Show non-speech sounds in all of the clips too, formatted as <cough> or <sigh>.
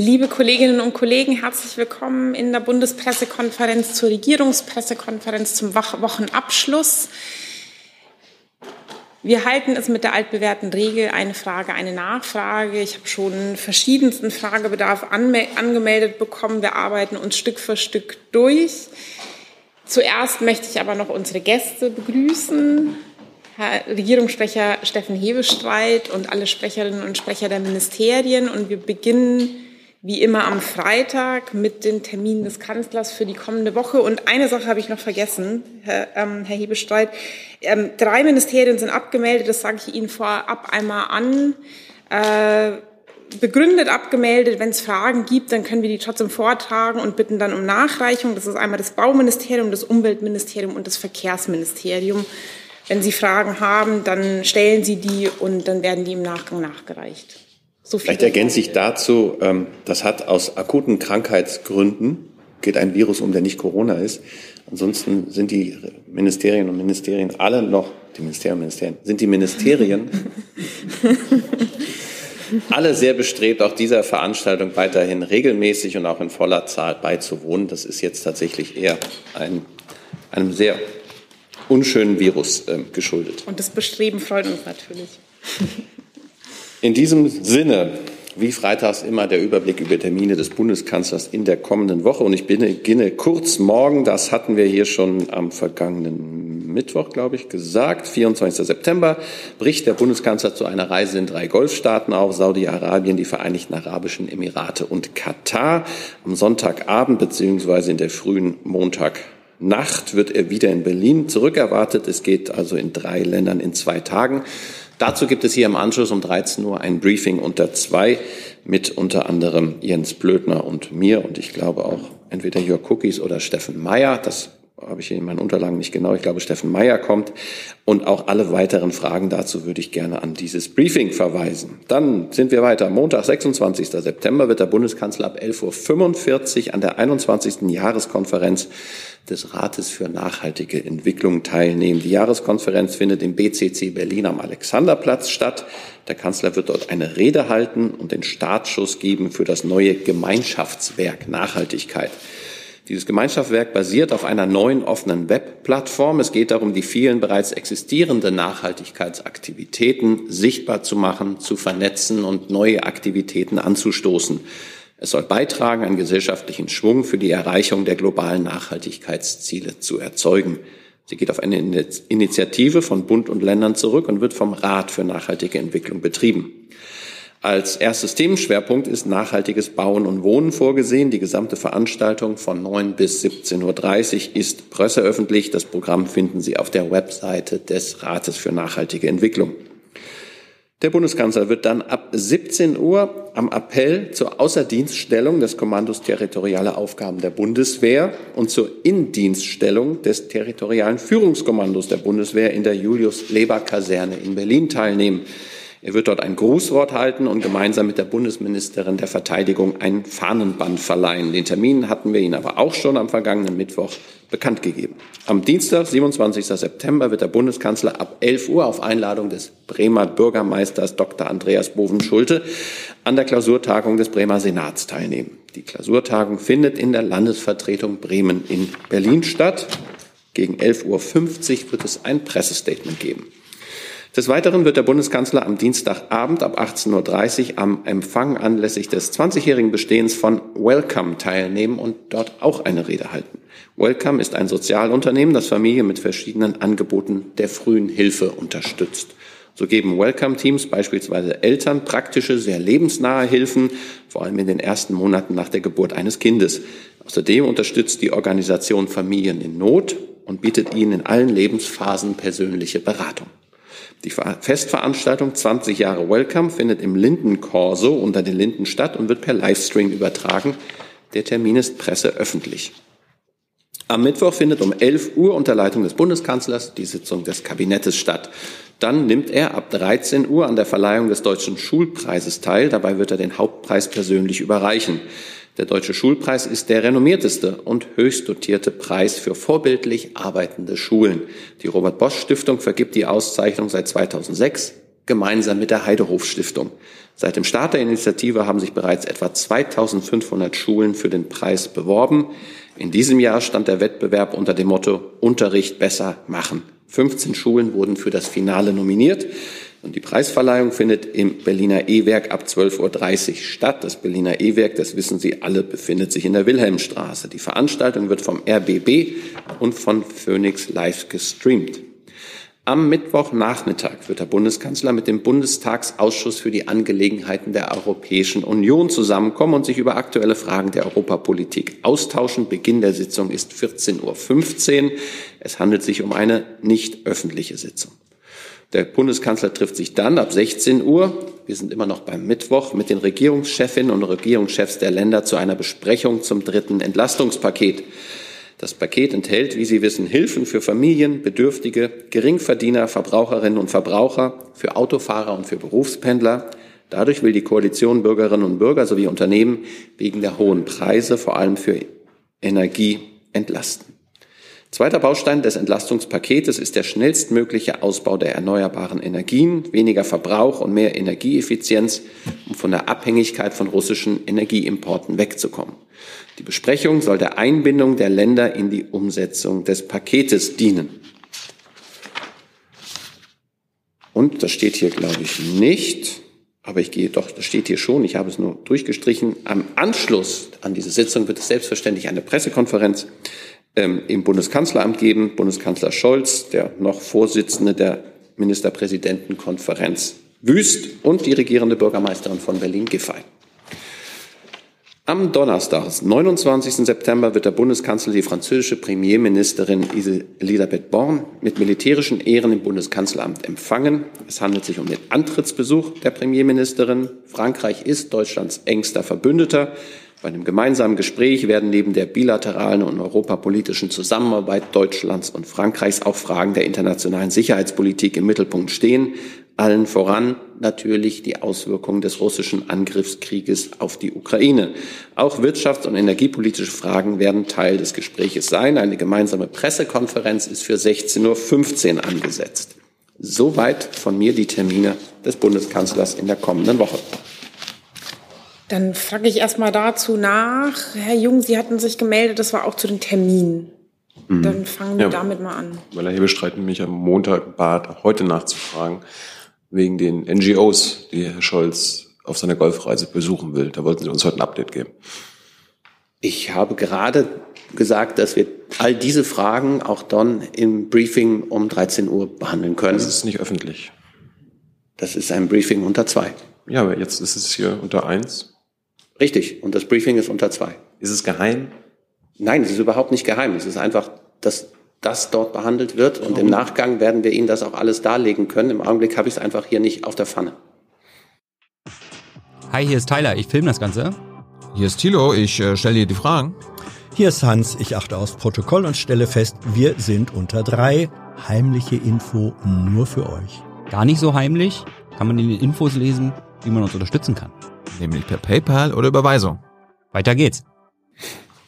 Liebe Kolleginnen und Kollegen, herzlich willkommen in der Bundespressekonferenz zur Regierungspressekonferenz zum Wochenabschluss. Wir halten es mit der altbewährten Regel eine Frage, eine Nachfrage. Ich habe schon verschiedensten Fragebedarf angemeldet bekommen. Wir arbeiten uns Stück für Stück durch. Zuerst möchte ich aber noch unsere Gäste begrüßen. Herr Regierungssprecher Steffen Hebestreit und alle Sprecherinnen und Sprecher der Ministerien. Und wir beginnen wie immer am Freitag mit den Terminen des Kanzlers für die kommende Woche. Und eine Sache habe ich noch vergessen, Herr, ähm, Herr Hebestreit. Ähm, drei Ministerien sind abgemeldet, das sage ich Ihnen vorab einmal an. Äh, begründet abgemeldet. Wenn es Fragen gibt, dann können wir die trotzdem vortragen und bitten dann um Nachreichung. Das ist einmal das Bauministerium, das Umweltministerium und das Verkehrsministerium. Wenn Sie Fragen haben, dann stellen Sie die und dann werden die im Nachgang nachgereicht. So Vielleicht ergänze ich dazu, ähm, das hat aus akuten Krankheitsgründen, geht ein Virus um, der nicht Corona ist. Ansonsten sind die Ministerien und Ministerien alle noch, die Ministerien und Ministerien, sind die Ministerien <laughs> alle sehr bestrebt, auch dieser Veranstaltung weiterhin regelmäßig und auch in voller Zahl beizuwohnen. Das ist jetzt tatsächlich eher ein, einem sehr unschönen Virus äh, geschuldet. Und das Bestreben freut uns natürlich. In diesem Sinne, wie freitags immer, der Überblick über Termine des Bundeskanzlers in der kommenden Woche. Und ich beginne kurz morgen, das hatten wir hier schon am vergangenen Mittwoch, glaube ich, gesagt, 24. September, bricht der Bundeskanzler zu einer Reise in drei Golfstaaten auf, Saudi-Arabien, die Vereinigten Arabischen Emirate und Katar. Am Sonntagabend beziehungsweise in der frühen Montagnacht wird er wieder in Berlin zurückerwartet. Es geht also in drei Ländern in zwei Tagen. Dazu gibt es hier im Anschluss um 13 Uhr ein Briefing unter zwei mit unter anderem Jens Blödner und mir und ich glaube auch entweder Jörg Cookies oder Steffen Meyer. Das habe ich in meinen Unterlagen nicht genau. Ich glaube, Steffen Meyer kommt. Und auch alle weiteren Fragen dazu würde ich gerne an dieses Briefing verweisen. Dann sind wir weiter. Montag, 26. September wird der Bundeskanzler ab 11.45 Uhr an der 21. Jahreskonferenz des Rates für nachhaltige Entwicklung teilnehmen. Die Jahreskonferenz findet im BCC Berlin am Alexanderplatz statt. Der Kanzler wird dort eine Rede halten und den Startschuss geben für das neue Gemeinschaftswerk Nachhaltigkeit. Dieses Gemeinschaftswerk basiert auf einer neuen offenen Webplattform. Es geht darum, die vielen bereits existierenden Nachhaltigkeitsaktivitäten sichtbar zu machen, zu vernetzen und neue Aktivitäten anzustoßen. Es soll beitragen, einen gesellschaftlichen Schwung für die Erreichung der globalen Nachhaltigkeitsziele zu erzeugen. Sie geht auf eine Initiative von Bund und Ländern zurück und wird vom Rat für nachhaltige Entwicklung betrieben. Als erstes Themenschwerpunkt ist nachhaltiges Bauen und Wohnen vorgesehen. Die gesamte Veranstaltung von 9 bis 17.30 Uhr ist presseöffentlich. Das Programm finden Sie auf der Webseite des Rates für nachhaltige Entwicklung. Der Bundeskanzler wird dann ab 17 Uhr am Appell zur Außerdienststellung des Kommandos Territoriale Aufgaben der Bundeswehr und zur Indienststellung des Territorialen Führungskommandos der Bundeswehr in der Julius-Leber-Kaserne in Berlin teilnehmen. Er wird dort ein Grußwort halten und gemeinsam mit der Bundesministerin der Verteidigung einen Fahnenband verleihen. Den Termin hatten wir Ihnen aber auch schon am vergangenen Mittwoch bekannt gegeben. Am Dienstag, 27. September, wird der Bundeskanzler ab 11 Uhr auf Einladung des Bremer Bürgermeisters Dr. Andreas Boven-Schulte an der Klausurtagung des Bremer Senats teilnehmen. Die Klausurtagung findet in der Landesvertretung Bremen in Berlin statt. Gegen 11.50 Uhr wird es ein Pressestatement geben. Des Weiteren wird der Bundeskanzler am Dienstagabend ab 18.30 Uhr am Empfang anlässlich des 20-jährigen Bestehens von Welcome teilnehmen und dort auch eine Rede halten. Welcome ist ein Sozialunternehmen, das Familien mit verschiedenen Angeboten der frühen Hilfe unterstützt. So geben Welcome-Teams beispielsweise Eltern praktische, sehr lebensnahe Hilfen, vor allem in den ersten Monaten nach der Geburt eines Kindes. Außerdem unterstützt die Organisation Familien in Not und bietet ihnen in allen Lebensphasen persönliche Beratung. Die Festveranstaltung 20 Jahre Welcome findet im Lindenkorso unter den Linden statt und wird per Livestream übertragen. Der Termin ist presseöffentlich. Am Mittwoch findet um 11 Uhr unter Leitung des Bundeskanzlers die Sitzung des Kabinettes statt. Dann nimmt er ab 13 Uhr an der Verleihung des Deutschen Schulpreises teil. Dabei wird er den Hauptpreis persönlich überreichen. Der Deutsche Schulpreis ist der renommierteste und höchst dotierte Preis für vorbildlich arbeitende Schulen. Die Robert Bosch Stiftung vergibt die Auszeichnung seit 2006 gemeinsam mit der Heidehof Stiftung. Seit dem Start der Initiative haben sich bereits etwa 2500 Schulen für den Preis beworben. In diesem Jahr stand der Wettbewerb unter dem Motto Unterricht besser machen. 15 Schulen wurden für das Finale nominiert. Und die Preisverleihung findet im Berliner E-Werk ab 12.30 Uhr statt. Das Berliner E-Werk, das wissen Sie alle, befindet sich in der Wilhelmstraße. Die Veranstaltung wird vom RBB und von Phoenix Live gestreamt. Am Mittwochnachmittag wird der Bundeskanzler mit dem Bundestagsausschuss für die Angelegenheiten der Europäischen Union zusammenkommen und sich über aktuelle Fragen der Europapolitik austauschen. Beginn der Sitzung ist 14.15 Uhr. Es handelt sich um eine nicht öffentliche Sitzung. Der Bundeskanzler trifft sich dann ab 16 Uhr, wir sind immer noch beim Mittwoch, mit den Regierungschefinnen und Regierungschefs der Länder zu einer Besprechung zum dritten Entlastungspaket. Das Paket enthält, wie Sie wissen, Hilfen für Familien, Bedürftige, Geringverdiener, Verbraucherinnen und Verbraucher, für Autofahrer und für Berufspendler. Dadurch will die Koalition Bürgerinnen und Bürger sowie Unternehmen wegen der hohen Preise, vor allem für Energie, entlasten. Zweiter Baustein des Entlastungspaketes ist der schnellstmögliche Ausbau der erneuerbaren Energien, weniger Verbrauch und mehr Energieeffizienz, um von der Abhängigkeit von russischen Energieimporten wegzukommen. Die Besprechung soll der Einbindung der Länder in die Umsetzung des Paketes dienen. Und das steht hier, glaube ich, nicht, aber ich gehe doch, das steht hier schon, ich habe es nur durchgestrichen. Am Anschluss an diese Sitzung wird es selbstverständlich eine Pressekonferenz im Bundeskanzleramt geben. Bundeskanzler Scholz, der noch Vorsitzende der Ministerpräsidentenkonferenz Wüst und die regierende Bürgermeisterin von Berlin-Giffey. Am Donnerstag, 29. September, wird der Bundeskanzler die französische Premierministerin Elisabeth Born mit militärischen Ehren im Bundeskanzleramt empfangen. Es handelt sich um den Antrittsbesuch der Premierministerin. Frankreich ist Deutschlands engster Verbündeter. Bei einem gemeinsamen Gespräch werden neben der bilateralen und europapolitischen Zusammenarbeit Deutschlands und Frankreichs auch Fragen der internationalen Sicherheitspolitik im Mittelpunkt stehen. Allen voran natürlich die Auswirkungen des russischen Angriffskrieges auf die Ukraine. Auch wirtschafts- und energiepolitische Fragen werden Teil des Gespräches sein. Eine gemeinsame Pressekonferenz ist für 16.15 Uhr angesetzt. Soweit von mir die Termine des Bundeskanzlers in der kommenden Woche. Dann frage ich erstmal dazu nach. Herr Jung, Sie hatten sich gemeldet, das war auch zu den Terminen. Mhm. Dann fangen wir ja, damit mal an. Weil Herr Hebelstreit mich am Montag bat, heute nachzufragen wegen den NGOs, die Herr Scholz auf seiner Golfreise besuchen will. Da wollten Sie uns heute ein Update geben. Ich habe gerade gesagt, dass wir all diese Fragen auch dann im Briefing um 13 Uhr behandeln können. Das ist nicht öffentlich. Das ist ein Briefing unter zwei. Ja, aber jetzt ist es hier unter eins. Richtig. Und das Briefing ist unter zwei. Ist es geheim? Nein, es ist überhaupt nicht geheim. Es ist einfach, dass das dort behandelt wird. Und im Nachgang werden wir Ihnen das auch alles darlegen können. Im Augenblick habe ich es einfach hier nicht auf der Pfanne. Hi, hier ist Tyler. Ich filme das Ganze. Hier ist Thilo. Ich äh, stelle dir die Fragen. Hier ist Hans. Ich achte aufs Protokoll und stelle fest, wir sind unter drei. Heimliche Info nur für euch. Gar nicht so heimlich. Kann man in den Infos lesen, wie man uns unterstützen kann. Nämlich per PayPal oder Überweisung. Weiter geht's.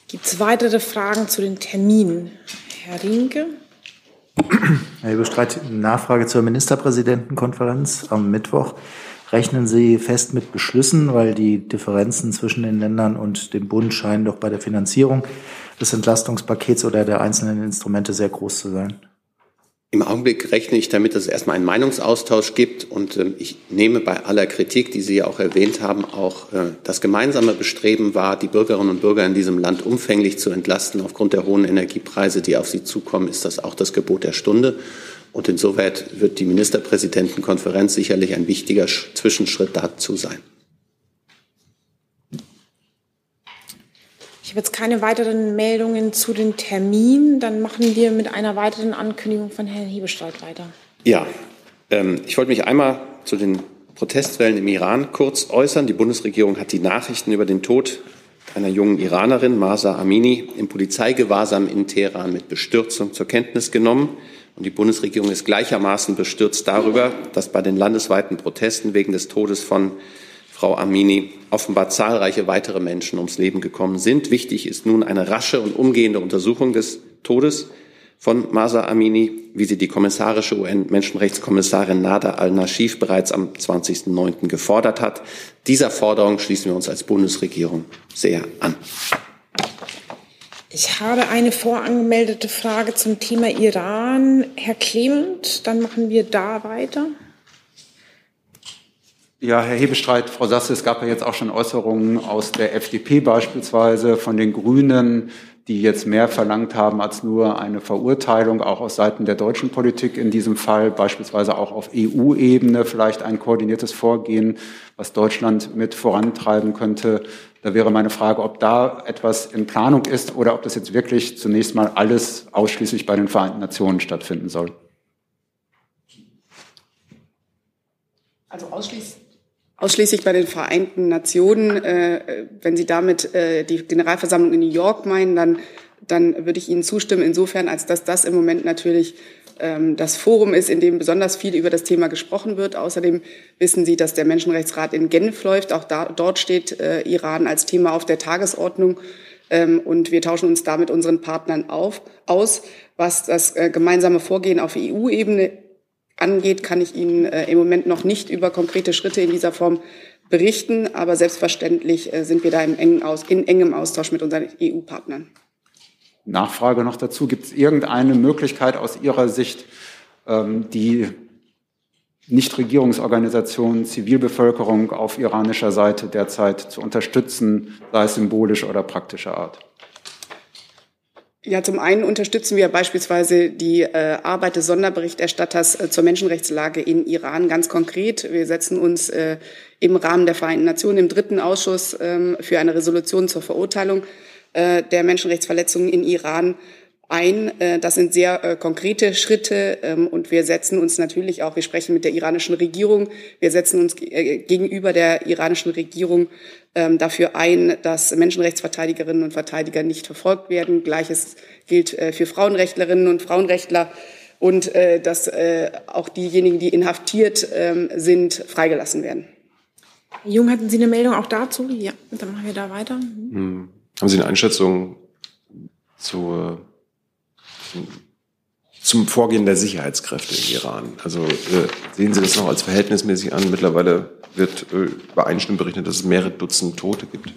Gibt es weitere Fragen zu den Terminen? Herr Rinke. Herr Überstreit, Nachfrage zur Ministerpräsidentenkonferenz am Mittwoch. Rechnen Sie fest mit Beschlüssen, weil die Differenzen zwischen den Ländern und dem Bund scheinen doch bei der Finanzierung des Entlastungspakets oder der einzelnen Instrumente sehr groß zu sein? Im Augenblick rechne ich damit, dass es erstmal einen Meinungsaustausch gibt und äh, ich nehme bei aller Kritik, die Sie ja auch erwähnt haben, auch äh, das gemeinsame Bestreben war, die Bürgerinnen und Bürger in diesem Land umfänglich zu entlasten. Aufgrund der hohen Energiepreise, die auf sie zukommen, ist das auch das Gebot der Stunde. Und insoweit wird die Ministerpräsidentenkonferenz sicherlich ein wichtiger Zwischenschritt dazu sein. Ich habe jetzt keine weiteren Meldungen zu den Terminen. Dann machen wir mit einer weiteren Ankündigung von Herrn Hebestreit weiter. Ja, ähm, ich wollte mich einmal zu den Protestwellen im Iran kurz äußern. Die Bundesregierung hat die Nachrichten über den Tod einer jungen Iranerin, Masa Amini, im Polizeigewahrsam in Teheran mit Bestürzung zur Kenntnis genommen. Und die Bundesregierung ist gleichermaßen bestürzt darüber, dass bei den landesweiten Protesten wegen des Todes von Frau Amini offenbar zahlreiche weitere Menschen ums Leben gekommen sind. Wichtig ist nun eine rasche und umgehende Untersuchung des Todes von Masa Amini, wie sie die kommissarische UN-Menschenrechtskommissarin Nada al-Nashif bereits am 20.09. gefordert hat. Dieser Forderung schließen wir uns als Bundesregierung sehr an. Ich habe eine vorangemeldete Frage zum Thema Iran. Herr Clement, dann machen wir da weiter. Ja, Herr Hebestreit, Frau Sasse, es gab ja jetzt auch schon Äußerungen aus der FDP beispielsweise, von den Grünen, die jetzt mehr verlangt haben als nur eine Verurteilung, auch aus Seiten der deutschen Politik in diesem Fall, beispielsweise auch auf EU-Ebene vielleicht ein koordiniertes Vorgehen, was Deutschland mit vorantreiben könnte. Da wäre meine Frage, ob da etwas in Planung ist oder ob das jetzt wirklich zunächst mal alles ausschließlich bei den Vereinten Nationen stattfinden soll. Also ausschließlich ausschließlich bei den Vereinten Nationen. Äh, wenn Sie damit äh, die Generalversammlung in New York meinen, dann, dann würde ich Ihnen zustimmen, insofern, als dass das im Moment natürlich ähm, das Forum ist, in dem besonders viel über das Thema gesprochen wird. Außerdem wissen Sie, dass der Menschenrechtsrat in Genf läuft. Auch da, dort steht äh, Iran als Thema auf der Tagesordnung. Ähm, und wir tauschen uns da mit unseren Partnern auf, aus, was das äh, gemeinsame Vorgehen auf EU-Ebene angeht, kann ich Ihnen äh, im Moment noch nicht über konkrete Schritte in dieser Form berichten. Aber selbstverständlich äh, sind wir da im engen Aus, in engem Austausch mit unseren EU-Partnern. Nachfrage noch dazu. Gibt es irgendeine Möglichkeit aus Ihrer Sicht, ähm, die Nichtregierungsorganisationen, Zivilbevölkerung auf iranischer Seite derzeit zu unterstützen, sei es symbolisch oder praktischer Art? Ja, zum einen unterstützen wir beispielsweise die äh, Arbeit des Sonderberichterstatters äh, zur Menschenrechtslage in Iran ganz konkret. Wir setzen uns äh, im Rahmen der Vereinten Nationen im dritten Ausschuss ähm, für eine Resolution zur Verurteilung äh, der Menschenrechtsverletzungen in Iran ein. Äh, das sind sehr äh, konkrete Schritte ähm, und wir setzen uns natürlich auch, wir sprechen mit der iranischen Regierung, wir setzen uns äh, gegenüber der iranischen Regierung ähm, dafür ein, dass Menschenrechtsverteidigerinnen und Verteidiger nicht verfolgt werden. Gleiches gilt für Frauenrechtlerinnen und Frauenrechtler und dass auch diejenigen, die inhaftiert ähm, sind, freigelassen werden. Herr Jung, hatten Sie eine Meldung auch dazu? Ja, dann machen wir da weiter. Hm. Haben Sie eine Einschätzung zur zum Vorgehen der Sicherheitskräfte im Iran. Also äh, sehen Sie das noch als verhältnismäßig an? Mittlerweile wird äh, übereinstimmend berichtet, dass es mehrere Dutzend Tote gibt.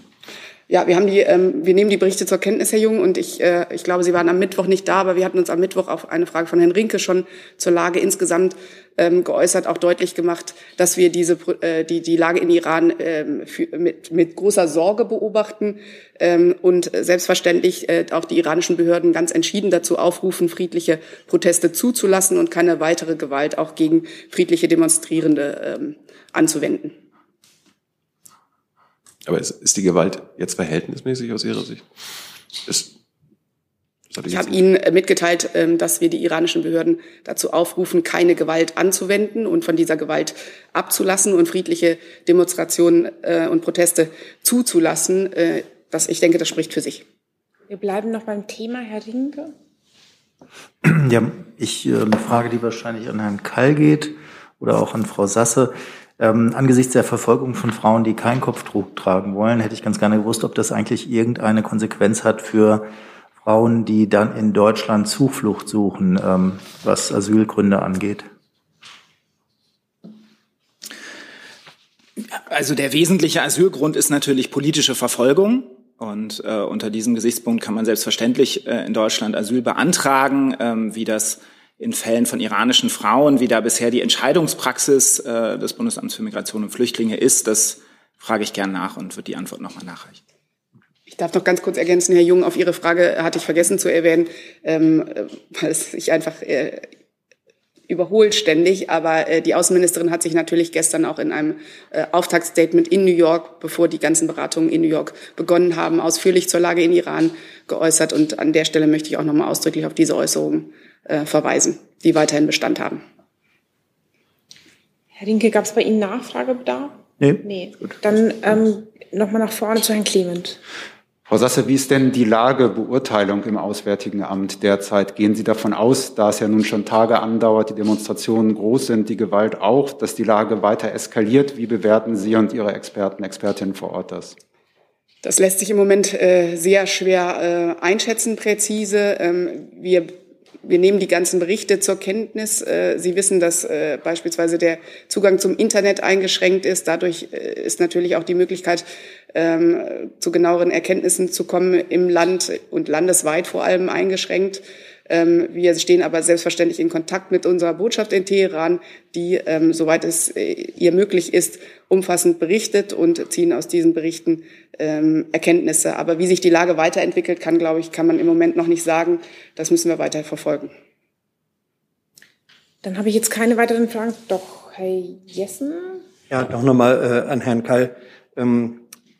Ja, wir haben die, ähm, wir nehmen die Berichte zur Kenntnis, Herr Jung, und ich, äh, ich glaube, Sie waren am Mittwoch nicht da, aber wir hatten uns am Mittwoch auf eine Frage von Herrn Rinke schon zur Lage insgesamt ähm, geäußert, auch deutlich gemacht, dass wir diese äh, die die Lage in Iran ähm, für, mit mit großer Sorge beobachten ähm, und selbstverständlich äh, auch die iranischen Behörden ganz entschieden dazu aufrufen, friedliche Proteste zuzulassen und keine weitere Gewalt auch gegen friedliche Demonstrierende ähm, anzuwenden. Aber ist, ist die Gewalt jetzt verhältnismäßig aus Ihrer Sicht? Ist, ich habe Ihnen äh, mitgeteilt, ähm, dass wir die iranischen Behörden dazu aufrufen, keine Gewalt anzuwenden und von dieser Gewalt abzulassen und friedliche Demonstrationen äh, und Proteste zuzulassen. Äh, das, ich denke, das spricht für sich. Wir bleiben noch beim Thema, Herr Rinke. Ja, ich eine Frage, die wahrscheinlich an Herrn Kall geht oder auch an Frau Sasse. Ähm, angesichts der Verfolgung von Frauen, die kein Kopftuch tragen wollen, hätte ich ganz gerne gewusst, ob das eigentlich irgendeine Konsequenz hat für Frauen, die dann in Deutschland Zuflucht suchen, ähm, was Asylgründe angeht. Also der wesentliche Asylgrund ist natürlich politische Verfolgung. Und äh, unter diesem Gesichtspunkt kann man selbstverständlich äh, in Deutschland Asyl beantragen, ähm, wie das in Fällen von iranischen Frauen, wie da bisher die Entscheidungspraxis äh, des Bundesamts für Migration und Flüchtlinge ist, das frage ich gern nach und wird die Antwort nochmal nachreichen. Ich darf noch ganz kurz ergänzen, Herr Jung, auf Ihre Frage hatte ich vergessen zu erwähnen, ähm, weil es sich einfach äh, überholt ständig. Aber äh, die Außenministerin hat sich natürlich gestern auch in einem äh, Auftaktstatement in New York, bevor die ganzen Beratungen in New York begonnen haben, ausführlich zur Lage in Iran geäußert. Und an der Stelle möchte ich auch nochmal ausdrücklich auf diese Äußerungen äh, verweisen, die weiterhin Bestand haben. Herr Rinke, gab es bei Ihnen Nachfragebedarf? Nee. Nee. Gut. Dann ähm, nochmal nach vorne zu Herrn Clement. Frau Sasse, wie ist denn die Lagebeurteilung im Auswärtigen Amt derzeit? Gehen Sie davon aus, da es ja nun schon Tage andauert, die Demonstrationen groß sind, die Gewalt auch, dass die Lage weiter eskaliert? Wie bewerten Sie und Ihre Experten, Expertinnen vor Ort das? Das lässt sich im Moment äh, sehr schwer äh, einschätzen, präzise. Ähm, wir wir nehmen die ganzen Berichte zur Kenntnis. Äh, Sie wissen, dass äh, beispielsweise der Zugang zum Internet eingeschränkt ist. Dadurch äh, ist natürlich auch die Möglichkeit, ähm, zu genaueren Erkenntnissen zu kommen im Land und landesweit vor allem eingeschränkt. Ähm, wir stehen aber selbstverständlich in Kontakt mit unserer Botschaft in Teheran, die, ähm, soweit es äh, ihr möglich ist, umfassend berichtet und ziehen aus diesen Berichten ähm, Erkenntnisse. Aber wie sich die Lage weiterentwickelt, kann, glaube ich, kann man im Moment noch nicht sagen. Das müssen wir weiter verfolgen. Dann habe ich jetzt keine weiteren Fragen. Doch, Herr Jessen? Ja, doch nochmal äh, an Herrn Kall. Ähm,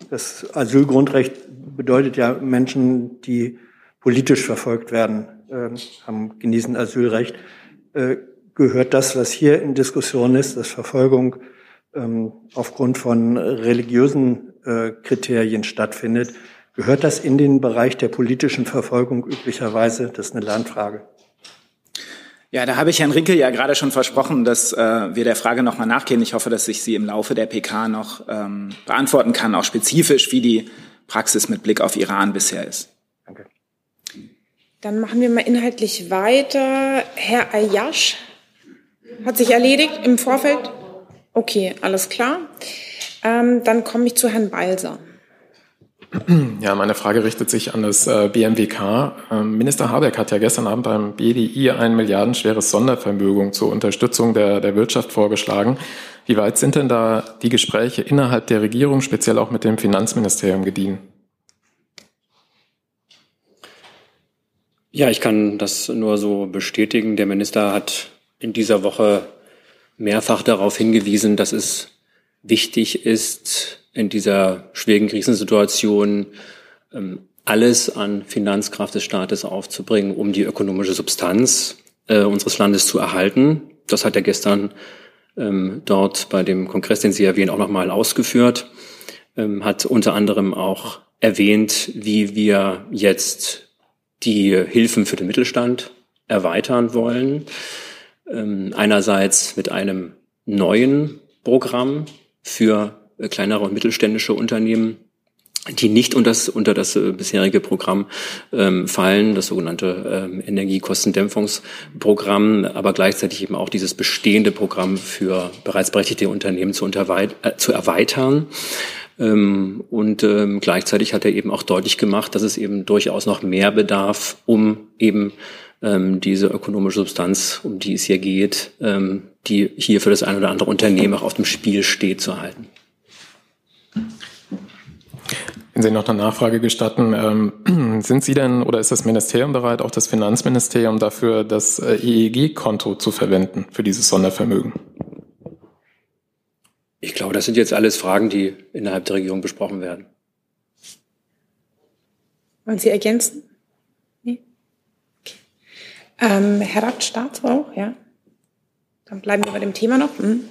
das Asylgrundrecht bedeutet ja Menschen, die politisch verfolgt werden, äh, haben, genießen Asylrecht. Äh, gehört das, was hier in Diskussion ist, dass Verfolgung ähm, aufgrund von religiösen äh, Kriterien stattfindet, gehört das in den Bereich der politischen Verfolgung üblicherweise? Das ist eine Lernfrage. Ja, da habe ich Herrn Rinkel ja gerade schon versprochen, dass äh, wir der Frage nochmal nachgehen. Ich hoffe, dass ich sie im Laufe der PK noch ähm, beantworten kann, auch spezifisch, wie die Praxis mit Blick auf Iran bisher ist. Dann machen wir mal inhaltlich weiter. Herr Ayash hat sich erledigt im Vorfeld. Okay, alles klar. Ähm, dann komme ich zu Herrn Balser. Ja, meine Frage richtet sich an das äh, BMWK. Ähm, Minister Habeck hat ja gestern Abend beim BDI ein milliardenschweres Sondervermögen zur Unterstützung der, der Wirtschaft vorgeschlagen. Wie weit sind denn da die Gespräche innerhalb der Regierung, speziell auch mit dem Finanzministerium, gediehen? Ja, ich kann das nur so bestätigen. Der Minister hat in dieser Woche mehrfach darauf hingewiesen, dass es wichtig ist, in dieser schwierigen Krisensituation ähm, alles an Finanzkraft des Staates aufzubringen, um die ökonomische Substanz äh, unseres Landes zu erhalten. Das hat er gestern ähm, dort bei dem Kongress, den Sie erwähnen, auch nochmal ausgeführt, ähm, hat unter anderem auch erwähnt, wie wir jetzt die Hilfen für den Mittelstand erweitern wollen. Ähm, einerseits mit einem neuen Programm für äh, kleinere und mittelständische Unternehmen, die nicht unter das, unter das äh, bisherige Programm ähm, fallen, das sogenannte ähm, Energiekostendämpfungsprogramm, aber gleichzeitig eben auch dieses bestehende Programm für bereits berechtigte Unternehmen zu, äh, zu erweitern. Ähm, und ähm, gleichzeitig hat er eben auch deutlich gemacht, dass es eben durchaus noch mehr bedarf, um eben ähm, diese ökonomische Substanz, um die es hier geht, ähm, die hier für das ein oder andere Unternehmen auch auf dem Spiel steht, zu halten. Wenn Sie noch eine Nachfrage gestatten, ähm, <clears throat> sind Sie denn oder ist das Ministerium bereit, auch das Finanzministerium dafür das äh, EEG-Konto zu verwenden für dieses Sondervermögen? Ich glaube, das sind jetzt alles Fragen, die innerhalb der Regierung besprochen werden. Wollen Sie ergänzen? Nee? Okay. Ähm, Herr Rat, Staatsrauch, ja? Dann bleiben wir bei dem Thema noch. Hm.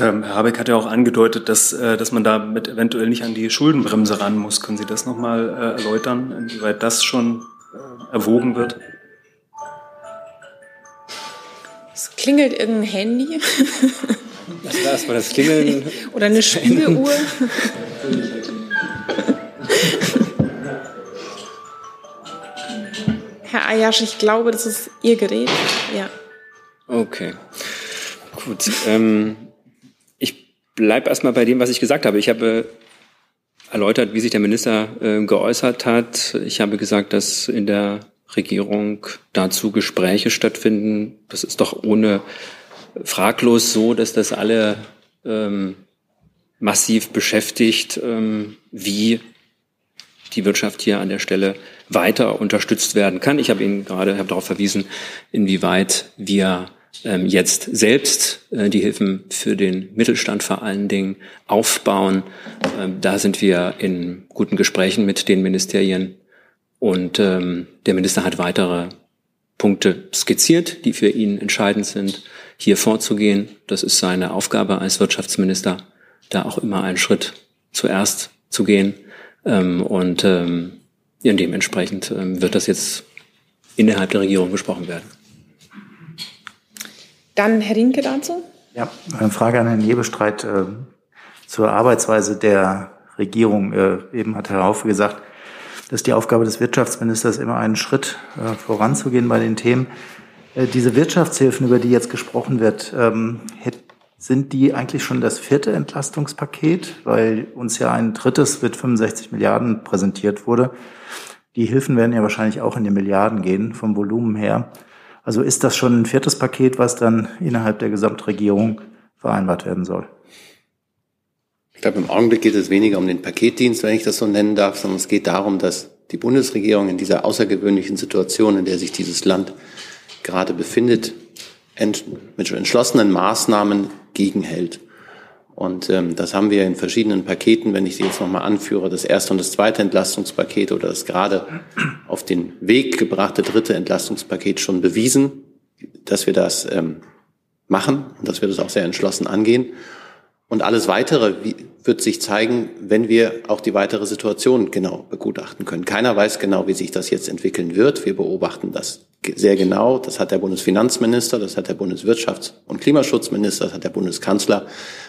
Ähm, Herr Habeck hat ja auch angedeutet, dass, äh, dass man damit eventuell nicht an die Schuldenbremse ran muss. Können Sie das nochmal äh, erläutern, inwieweit das schon äh, erwogen wird? Es klingelt irgendein Handy. <laughs> Das war erstmal das Klingeln. <laughs> Oder eine Spieluhr. <laughs> Herr Ayash, ich glaube, das ist Ihr Gerät. Ja. Okay. Gut. Ähm, bleibe erstmal bei dem, was ich gesagt habe. Ich habe erläutert, wie sich der Minister äh, geäußert hat. Ich habe gesagt, dass in der Regierung dazu Gespräche stattfinden. Das ist doch ohne fraglos so, dass das alle ähm, massiv beschäftigt, ähm, wie die Wirtschaft hier an der Stelle weiter unterstützt werden kann. Ich habe Ihnen gerade habe darauf verwiesen, inwieweit wir ähm, jetzt selbst äh, die Hilfen für den Mittelstand vor allen Dingen aufbauen. Ähm, da sind wir in guten Gesprächen mit den Ministerien und ähm, der Minister hat weitere Punkte skizziert, die für ihn entscheidend sind, hier vorzugehen. Das ist seine Aufgabe als Wirtschaftsminister, da auch immer einen Schritt zuerst zu gehen. und dementsprechend wird das jetzt innerhalb der Regierung besprochen werden. Dann Herr Rinke dazu. Ja, eine Frage an Herrn Hebestreit äh, zur Arbeitsweise der Regierung. Äh, eben hat Herr Haufe gesagt, das ist die Aufgabe des Wirtschaftsministers, immer einen Schritt äh, voranzugehen bei den Themen. Äh, diese Wirtschaftshilfen, über die jetzt gesprochen wird, ähm, sind die eigentlich schon das vierte Entlastungspaket? Weil uns ja ein drittes mit 65 Milliarden präsentiert wurde. Die Hilfen werden ja wahrscheinlich auch in die Milliarden gehen, vom Volumen her. Also ist das schon ein viertes Paket, was dann innerhalb der Gesamtregierung vereinbart werden soll? Ich glaube, im Augenblick geht es weniger um den Paketdienst, wenn ich das so nennen darf, sondern es geht darum, dass die Bundesregierung in dieser außergewöhnlichen Situation, in der sich dieses Land gerade befindet, mit entschlossenen Maßnahmen gegenhält. Und ähm, das haben wir in verschiedenen Paketen, wenn ich sie jetzt nochmal anführe, das erste und das zweite Entlastungspaket oder das gerade auf den Weg gebrachte dritte Entlastungspaket schon bewiesen, dass wir das ähm, machen und dass wir das auch sehr entschlossen angehen. Und alles Weitere wird sich zeigen, wenn wir auch die weitere Situation genau begutachten können. Keiner weiß genau, wie sich das jetzt entwickeln wird. Wir beobachten das sehr genau. Das hat der Bundesfinanzminister, das hat der Bundeswirtschafts- und Klimaschutzminister, das hat der Bundeskanzler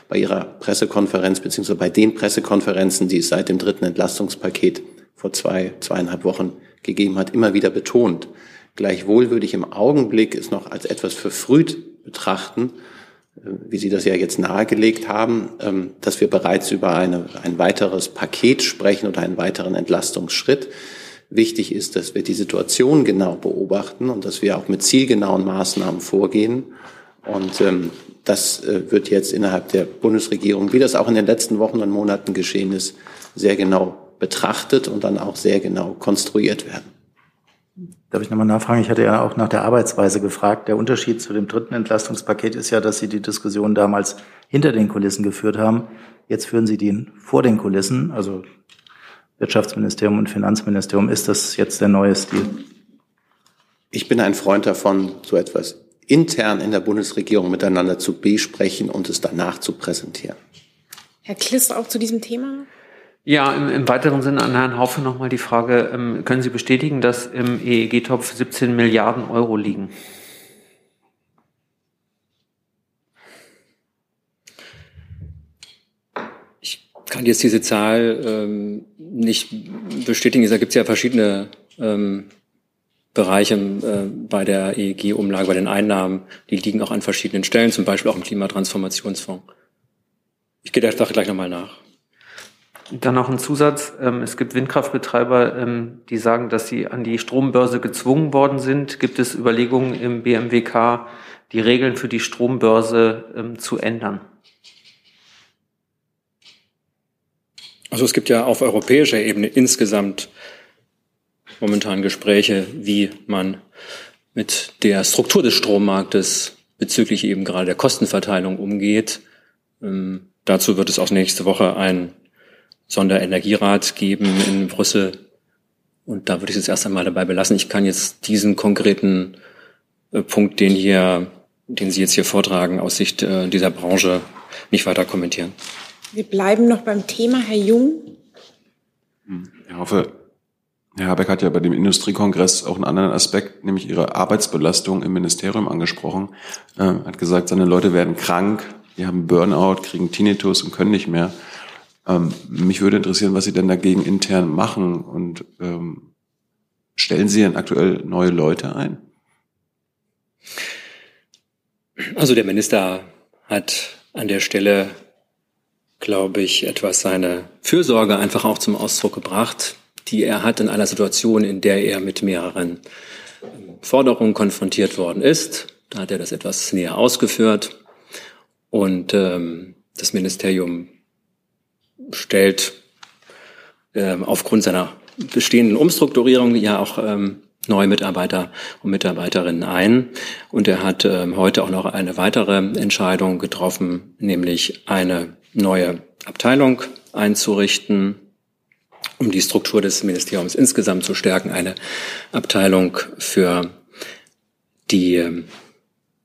bei ihrer Pressekonferenz beziehungsweise bei den Pressekonferenzen, die es seit dem dritten Entlastungspaket vor zwei, zweieinhalb Wochen gegeben hat, immer wieder betont. Gleichwohl würde ich im Augenblick es noch als etwas verfrüht betrachten, wie Sie das ja jetzt nahegelegt haben, ähm, dass wir bereits über eine, ein weiteres Paket sprechen oder einen weiteren Entlastungsschritt. Wichtig ist, dass wir die Situation genau beobachten und dass wir auch mit zielgenauen Maßnahmen vorgehen. Und ähm, das äh, wird jetzt innerhalb der Bundesregierung, wie das auch in den letzten Wochen und Monaten geschehen ist, sehr genau betrachtet und dann auch sehr genau konstruiert werden. Darf ich nochmal nachfragen? Ich hatte ja auch nach der Arbeitsweise gefragt. Der Unterschied zu dem dritten Entlastungspaket ist ja, dass Sie die Diskussion damals hinter den Kulissen geführt haben. Jetzt führen Sie die vor den Kulissen, also Wirtschaftsministerium und Finanzministerium. Ist das jetzt der neue Stil? Ich bin ein Freund davon, so etwas intern in der Bundesregierung miteinander zu besprechen und es danach zu präsentieren. Herr Kliss, auch zu diesem Thema? Ja, im, im weiteren Sinne an Herrn Haufe nochmal die Frage, ähm, können Sie bestätigen, dass im EEG-Topf 17 Milliarden Euro liegen? Ich kann jetzt diese Zahl ähm, nicht bestätigen. Da gibt es ja verschiedene ähm, Bereiche äh, bei der EEG-Umlage, bei den Einnahmen. Die liegen auch an verschiedenen Stellen, zum Beispiel auch im Klimatransformationsfonds. Ich gehe der Sache gleich nochmal nach. Dann noch ein Zusatz. Ähm, es gibt Windkraftbetreiber, ähm, die sagen, dass sie an die Strombörse gezwungen worden sind. Gibt es Überlegungen im BMWK, die Regeln für die Strombörse ähm, zu ändern? Also es gibt ja auf europäischer Ebene insgesamt momentan Gespräche, wie man mit der Struktur des Strommarktes bezüglich eben gerade der Kostenverteilung umgeht. Dazu wird es auch nächste Woche ein Sonderenergierat geben in Brüssel. Und da würde ich es erst einmal dabei belassen. Ich kann jetzt diesen konkreten äh, Punkt, den hier, den Sie jetzt hier vortragen, aus Sicht äh, dieser Branche nicht weiter kommentieren. Wir bleiben noch beim Thema, Herr Jung. Ich hoffe, Herr Habeck hat ja bei dem Industriekongress auch einen anderen Aspekt, nämlich ihre Arbeitsbelastung im Ministerium angesprochen. Er hat gesagt, seine Leute werden krank, die haben Burnout, kriegen Tinnitus und können nicht mehr. Ähm, mich würde interessieren, was Sie denn dagegen intern machen und ähm, stellen Sie denn aktuell neue Leute ein? Also der Minister hat an der Stelle, glaube ich, etwas seine Fürsorge einfach auch zum Ausdruck gebracht, die er hat in einer Situation, in der er mit mehreren ähm, Forderungen konfrontiert worden ist. Da hat er das etwas näher ausgeführt. Und ähm, das Ministerium stellt ähm, aufgrund seiner bestehenden Umstrukturierung ja auch ähm, neue Mitarbeiter und Mitarbeiterinnen ein. Und er hat ähm, heute auch noch eine weitere Entscheidung getroffen, nämlich eine neue Abteilung einzurichten, um die Struktur des Ministeriums insgesamt zu stärken. Eine Abteilung für die ähm,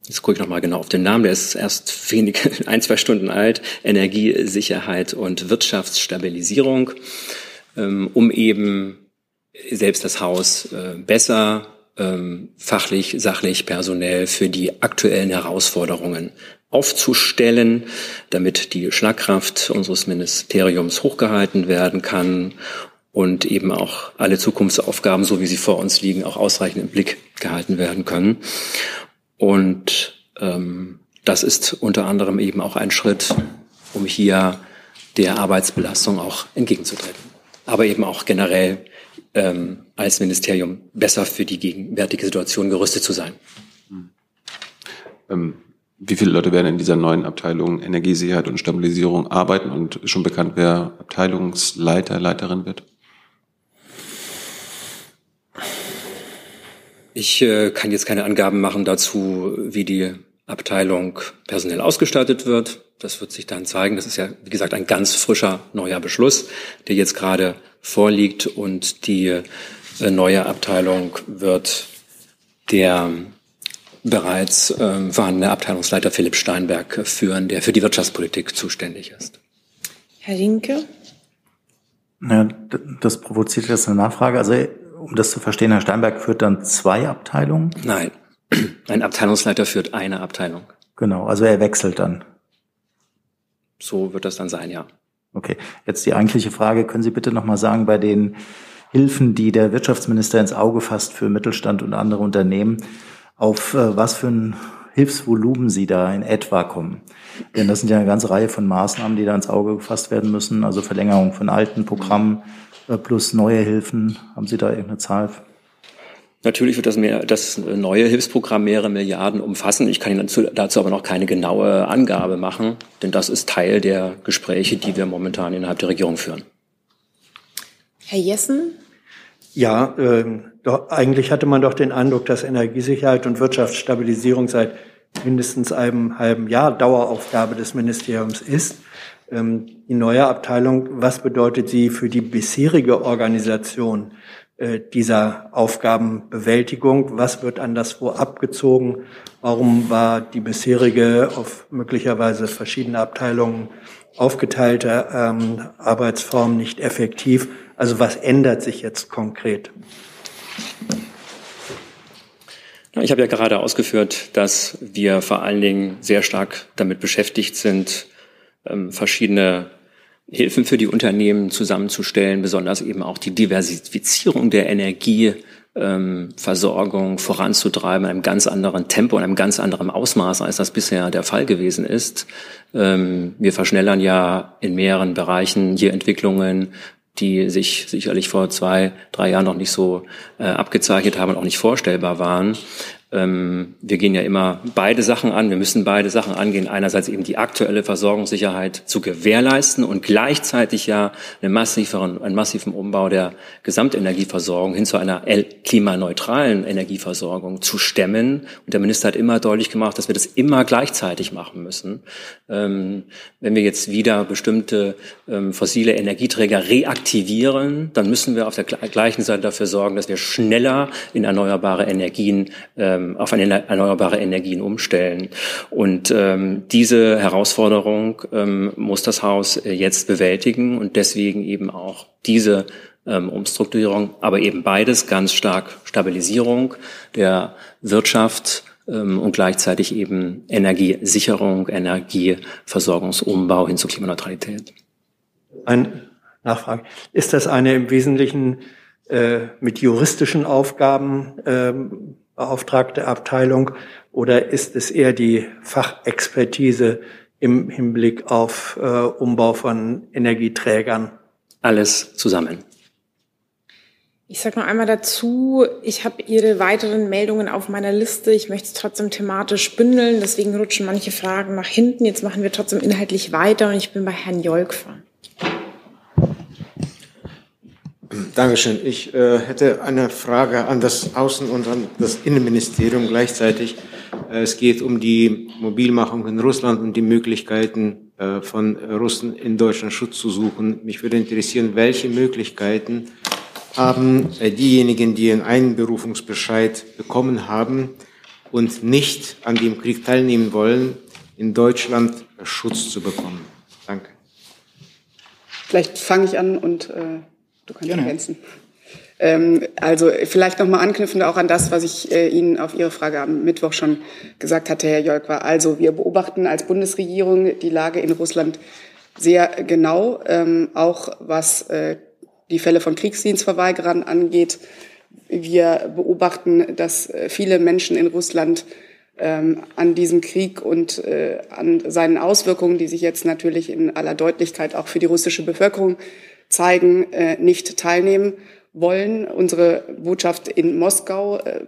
Jetzt gucke ich nochmal genau auf den Namen, der ist erst <laughs> wenig, ein, zwei Stunden alt, Energiesicherheit und Wirtschaftsstabilisierung, ähm, um eben selbst das Haus äh, besser ähm, fachlich, sachlich, personell für die aktuellen Herausforderungen aufzustellen, damit die Schlagkraft unseres Ministeriums hochgehalten werden kann und eben auch alle Zukunftsaufgaben, so wie sie vor uns liegen, auch ausreichend im Blick gehalten werden können. Und ähm, das ist unter anderem eben auch ein Schritt, um hier der Arbeitsbelastung auch entgegenzutreten. Aber eben auch generell ähm, als Ministerium besser für die gegenwärtige Situation gerüstet zu sein. Ähm, wie viele Leute werden in dieser neuen Abteilung Energiesicherheit und Stabilisierung arbeiten und schon bekannt, wer Abteilungsleiter, Leiterin wird? Ich äh, kann jetzt keine Angaben machen dazu, wie die Abteilung personell ausgestattet wird. Das wird sich dann zeigen. Das ist ja, wie gesagt, ein ganz frischer neuer Beschluss, der jetzt gerade vorliegt und die äh, neue Abteilung wird der bereits ähm, vorhandene Abteilungsleiter Philipp Steinberg führen, der für die Wirtschaftspolitik zuständig ist. Herr Rinke? Ja, das provoziert jetzt eine Nachfrage. Also, um das zu verstehen, Herr Steinberg führt dann zwei Abteilungen? Nein, <clears throat> ein Abteilungsleiter führt eine Abteilung. Genau, also er wechselt dann. So wird das dann sein, ja. Okay, jetzt die eigentliche Frage. Können Sie bitte nochmal sagen, bei den Hilfen, die der Wirtschaftsminister ins Auge fasst für Mittelstand und andere Unternehmen, auf äh, was für ein Hilfsvolumen Sie da in etwa kommen? Denn das sind ja eine ganze Reihe von Maßnahmen, die da ins Auge gefasst werden müssen, also Verlängerung von alten Programmen plus neue Hilfen. Haben Sie da irgendeine Zahl? Natürlich wird das, mehr, das neue Hilfsprogramm mehrere Milliarden umfassen. Ich kann Ihnen dazu, dazu aber noch keine genaue Angabe machen, denn das ist Teil der Gespräche, die wir momentan innerhalb der Regierung führen. Herr Jessen? Ja, äh, doch, eigentlich hatte man doch den Eindruck, dass Energiesicherheit und Wirtschaftsstabilisierung seit mindestens einem halben Jahr Daueraufgabe des Ministeriums ist. Ähm, die neue Abteilung, was bedeutet sie für die bisherige Organisation? Äh, dieser Aufgabenbewältigung? Was wird anderswo abgezogen? Warum war die bisherige auf möglicherweise verschiedene Abteilungen aufgeteilte ähm, Arbeitsform nicht effektiv? Also was ändert sich jetzt konkret? Ich habe ja gerade ausgeführt, dass wir vor allen Dingen sehr stark damit beschäftigt sind, ähm, verschiedene Hilfen für die Unternehmen zusammenzustellen, besonders eben auch die Diversifizierung der Energieversorgung ähm, voranzutreiben in einem ganz anderen Tempo, in einem ganz anderen Ausmaß, als das bisher der Fall gewesen ist. Ähm, wir verschnellern ja in mehreren Bereichen hier Entwicklungen, die sich sicherlich vor zwei, drei Jahren noch nicht so äh, abgezeichnet haben und auch nicht vorstellbar waren. Ähm, wir gehen ja immer beide Sachen an. Wir müssen beide Sachen angehen. Einerseits eben die aktuelle Versorgungssicherheit zu gewährleisten und gleichzeitig ja einen massiveren, einen massiven Umbau der Gesamtenergieversorgung hin zu einer klimaneutralen Energieversorgung zu stemmen. Und der Minister hat immer deutlich gemacht, dass wir das immer gleichzeitig machen müssen. Ähm, wenn wir jetzt wieder bestimmte ähm, fossile Energieträger reaktivieren, dann müssen wir auf der gleichen Seite dafür sorgen, dass wir schneller in erneuerbare Energien ähm, auf erneuerbare Energien umstellen. Und ähm, diese Herausforderung ähm, muss das Haus äh, jetzt bewältigen und deswegen eben auch diese ähm, Umstrukturierung, aber eben beides ganz stark Stabilisierung der Wirtschaft ähm, und gleichzeitig eben Energiesicherung, Energieversorgungsumbau hin zur Klimaneutralität. Eine Nachfrage. Ist das eine im Wesentlichen äh, mit juristischen Aufgaben ähm, beauftragte Abteilung oder ist es eher die Fachexpertise im Hinblick auf äh, Umbau von Energieträgern? Alles zusammen. Ich sage noch einmal dazu, ich habe Ihre weiteren Meldungen auf meiner Liste. Ich möchte es trotzdem thematisch bündeln, deswegen rutschen manche Fragen nach hinten. Jetzt machen wir trotzdem inhaltlich weiter und ich bin bei Herrn Jolkfer. Dankeschön. Ich äh, hätte eine Frage an das Außen- und an das Innenministerium gleichzeitig. Äh, es geht um die Mobilmachung in Russland und die Möglichkeiten äh, von Russen in Deutschland Schutz zu suchen. Mich würde interessieren, welche Möglichkeiten haben äh, diejenigen, die einen Einberufungsbescheid bekommen haben und nicht an dem Krieg teilnehmen wollen, in Deutschland Schutz zu bekommen. Danke. Vielleicht fange ich an und äh, Du kannst Gerne. ergänzen. Ähm, also vielleicht nochmal anknüpfend auch an das, was ich äh, Ihnen auf Ihre Frage am Mittwoch schon gesagt hatte, Herr Jolkwa. Also wir beobachten als Bundesregierung die Lage in Russland sehr genau, ähm, auch was äh, die Fälle von Kriegsdienstverweigerern angeht. Wir beobachten, dass äh, viele Menschen in Russland ähm, an diesem Krieg und äh, an seinen Auswirkungen, die sich jetzt natürlich in aller Deutlichkeit auch für die russische Bevölkerung zeigen, äh, nicht teilnehmen wollen. Unsere Botschaft in Moskau äh,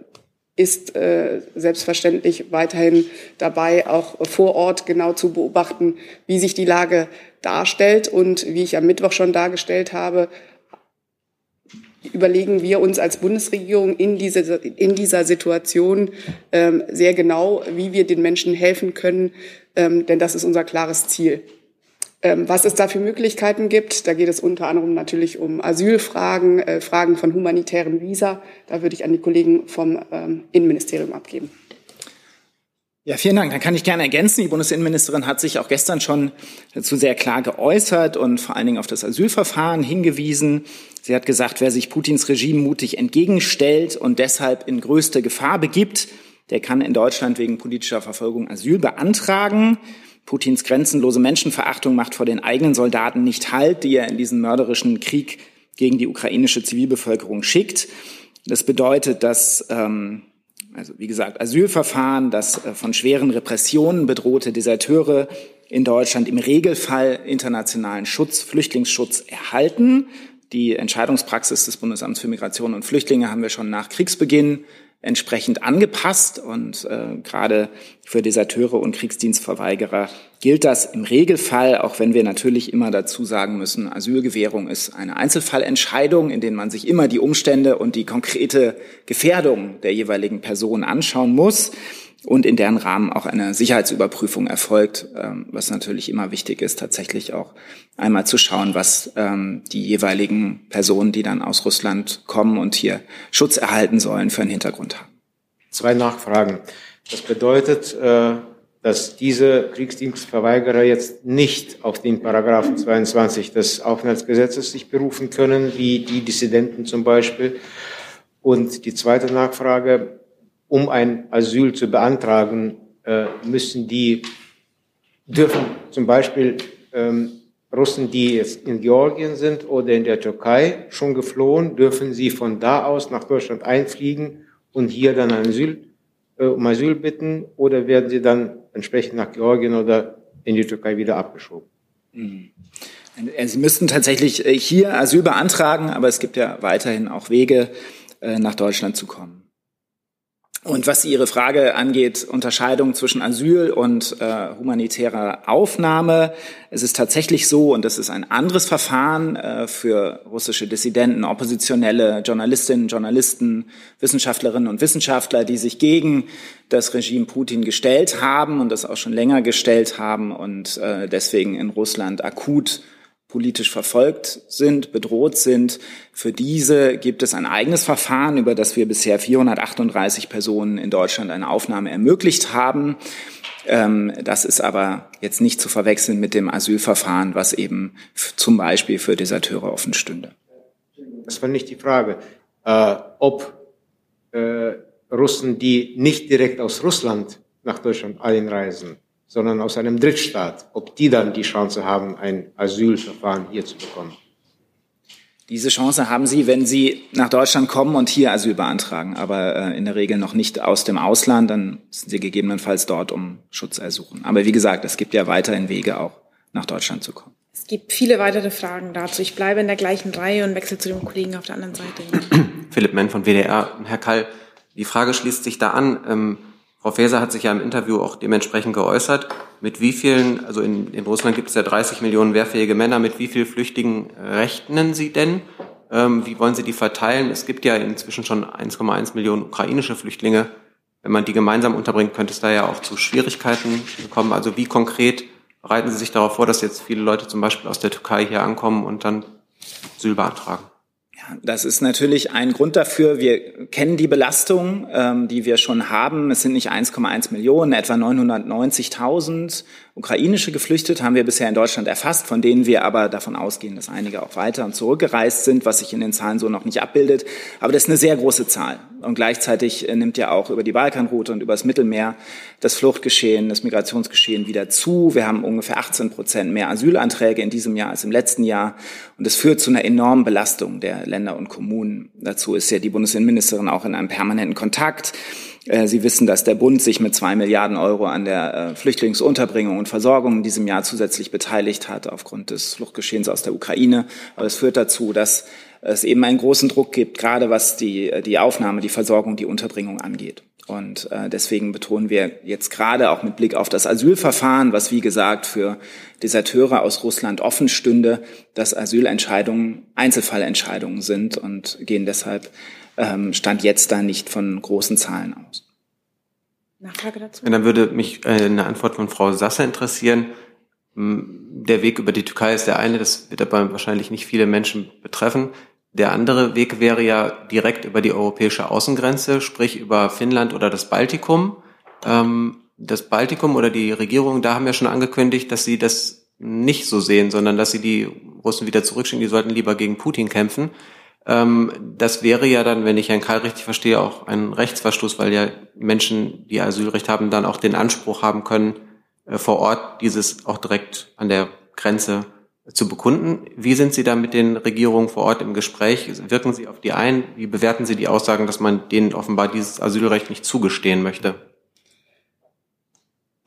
ist äh, selbstverständlich weiterhin dabei, auch vor Ort genau zu beobachten, wie sich die Lage darstellt. Und wie ich am Mittwoch schon dargestellt habe, überlegen wir uns als Bundesregierung in, diese, in dieser Situation ähm, sehr genau, wie wir den Menschen helfen können, ähm, denn das ist unser klares Ziel. Ähm, was es da für Möglichkeiten gibt, da geht es unter anderem natürlich um Asylfragen, äh, Fragen von humanitären Visa. Da würde ich an die Kollegen vom ähm, Innenministerium abgeben. Ja, vielen Dank. Dann kann ich gerne ergänzen. Die Bundesinnenministerin hat sich auch gestern schon dazu sehr klar geäußert und vor allen Dingen auf das Asylverfahren hingewiesen. Sie hat gesagt, wer sich Putins Regime mutig entgegenstellt und deshalb in größte Gefahr begibt, der kann in Deutschland wegen politischer Verfolgung Asyl beantragen. Putins grenzenlose Menschenverachtung macht vor den eigenen Soldaten nicht Halt, die er in diesen mörderischen Krieg gegen die ukrainische Zivilbevölkerung schickt. Das bedeutet, dass ähm, also wie gesagt, Asylverfahren, dass äh, von schweren Repressionen bedrohte Deserteure in Deutschland im Regelfall internationalen Schutz, Flüchtlingsschutz erhalten. Die Entscheidungspraxis des Bundesamts für Migration und Flüchtlinge haben wir schon nach Kriegsbeginn entsprechend angepasst. Und äh, gerade für Deserteure und Kriegsdienstverweigerer gilt das im Regelfall, auch wenn wir natürlich immer dazu sagen müssen, Asylgewährung ist eine Einzelfallentscheidung, in der man sich immer die Umstände und die konkrete Gefährdung der jeweiligen Person anschauen muss und in deren Rahmen auch eine Sicherheitsüberprüfung erfolgt, ähm, was natürlich immer wichtig ist, tatsächlich auch einmal zu schauen, was ähm, die jeweiligen Personen, die dann aus Russland kommen und hier Schutz erhalten sollen, für einen Hintergrund haben. Zwei Nachfragen. Das bedeutet, äh, dass diese Kriegsdienstverweigerer jetzt nicht auf den Paragraphen 22 des Aufenthaltsgesetzes sich berufen können, wie die Dissidenten zum Beispiel. Und die zweite Nachfrage, um ein Asyl zu beantragen, äh, müssen die, dürfen zum Beispiel ähm, Russen, die jetzt in Georgien sind oder in der Türkei schon geflohen, dürfen sie von da aus nach Deutschland einfliegen und hier dann ein Asyl, äh, um Asyl bitten oder werden sie dann entsprechend nach Georgien oder in die Türkei wieder abgeschoben? Mhm. Sie müssten tatsächlich äh, hier Asyl beantragen, aber es gibt ja weiterhin auch Wege, äh, nach Deutschland zu kommen. Und was Ihre Frage angeht, Unterscheidung zwischen Asyl und äh, humanitärer Aufnahme, es ist tatsächlich so, und das ist ein anderes Verfahren äh, für russische Dissidenten, Oppositionelle, Journalistinnen, Journalisten, Wissenschaftlerinnen und Wissenschaftler, die sich gegen das Regime Putin gestellt haben und das auch schon länger gestellt haben und äh, deswegen in Russland akut politisch verfolgt sind, bedroht sind. Für diese gibt es ein eigenes Verfahren, über das wir bisher 438 Personen in Deutschland eine Aufnahme ermöglicht haben. Ähm, das ist aber jetzt nicht zu verwechseln mit dem Asylverfahren, was eben zum Beispiel für Deserteure offen stünde. Das war nicht die Frage, äh, ob äh, Russen, die nicht direkt aus Russland nach Deutschland einreisen, sondern aus einem Drittstaat, ob die dann die Chance haben, ein Asylverfahren hier zu bekommen. Diese Chance haben Sie, wenn Sie nach Deutschland kommen und hier Asyl beantragen, aber äh, in der Regel noch nicht aus dem Ausland, dann sind Sie gegebenenfalls dort um Schutz ersuchen. Aber wie gesagt, es gibt ja weiterhin Wege, auch nach Deutschland zu kommen. Es gibt viele weitere Fragen dazu. Ich bleibe in der gleichen Reihe und wechsle zu dem Kollegen auf der anderen Seite. Philipp Menn von WDR. Herr Kall, die Frage schließt sich da an. Ähm, Frau Faeser hat sich ja im Interview auch dementsprechend geäußert. Mit wie vielen, also in, in Russland gibt es ja 30 Millionen wehrfähige Männer, mit wie vielen Flüchtlingen rechnen Sie denn? Ähm, wie wollen Sie die verteilen? Es gibt ja inzwischen schon 1,1 Millionen ukrainische Flüchtlinge. Wenn man die gemeinsam unterbringt, könnte es da ja auch zu Schwierigkeiten kommen. Also wie konkret bereiten Sie sich darauf vor, dass jetzt viele Leute zum Beispiel aus der Türkei hier ankommen und dann Asyl beantragen? Das ist natürlich ein Grund dafür. Wir kennen die Belastung, ähm, die wir schon haben. Es sind nicht 1,1 Millionen, etwa 990.000 ukrainische Geflüchtete haben wir bisher in Deutschland erfasst, von denen wir aber davon ausgehen, dass einige auch weiter und zurückgereist sind, was sich in den Zahlen so noch nicht abbildet. Aber das ist eine sehr große Zahl, Und gleichzeitig äh, nimmt ja auch über die Balkanroute und über das Mittelmeer das Fluchtgeschehen, das Migrationsgeschehen wieder zu. Wir haben ungefähr 18 Prozent mehr Asylanträge in diesem Jahr als im letzten Jahr. Und es führt zu einer enormen Belastung der Länder und Kommunen. Dazu ist ja die Bundesinnenministerin auch in einem permanenten Kontakt. Äh, Sie wissen, dass der Bund sich mit zwei Milliarden Euro an der äh, Flüchtlingsunterbringung und Versorgung in diesem Jahr zusätzlich beteiligt hat aufgrund des Fluchtgeschehens aus der Ukraine. Aber es führt dazu, dass es eben einen großen Druck gibt, gerade was die, die Aufnahme, die Versorgung, die Unterbringung angeht. Und äh, deswegen betonen wir jetzt gerade auch mit Blick auf das Asylverfahren, was wie gesagt für Deserteure aus Russland offen stünde, dass Asylentscheidungen Einzelfallentscheidungen sind und gehen deshalb ähm, stand jetzt da nicht von großen Zahlen aus. Nachfrage dazu? Und dann würde mich äh, eine Antwort von Frau Sasse interessieren. Der Weg über die Türkei ist der eine, das wird aber wahrscheinlich nicht viele Menschen betreffen. Der andere Weg wäre ja direkt über die europäische Außengrenze, sprich über Finnland oder das Baltikum. Ähm, das Baltikum oder die Regierung, da haben ja schon angekündigt, dass sie das nicht so sehen, sondern dass sie die Russen wieder zurückschicken, die sollten lieber gegen Putin kämpfen. Ähm, das wäre ja dann, wenn ich Herrn Karl richtig verstehe, auch ein Rechtsverstoß, weil ja Menschen, die Asylrecht haben, dann auch den Anspruch haben können, äh, vor Ort dieses auch direkt an der Grenze zu bekunden. Wie sind Sie da mit den Regierungen vor Ort im Gespräch? Wirken Sie auf die ein? Wie bewerten Sie die Aussagen, dass man denen offenbar dieses Asylrecht nicht zugestehen möchte?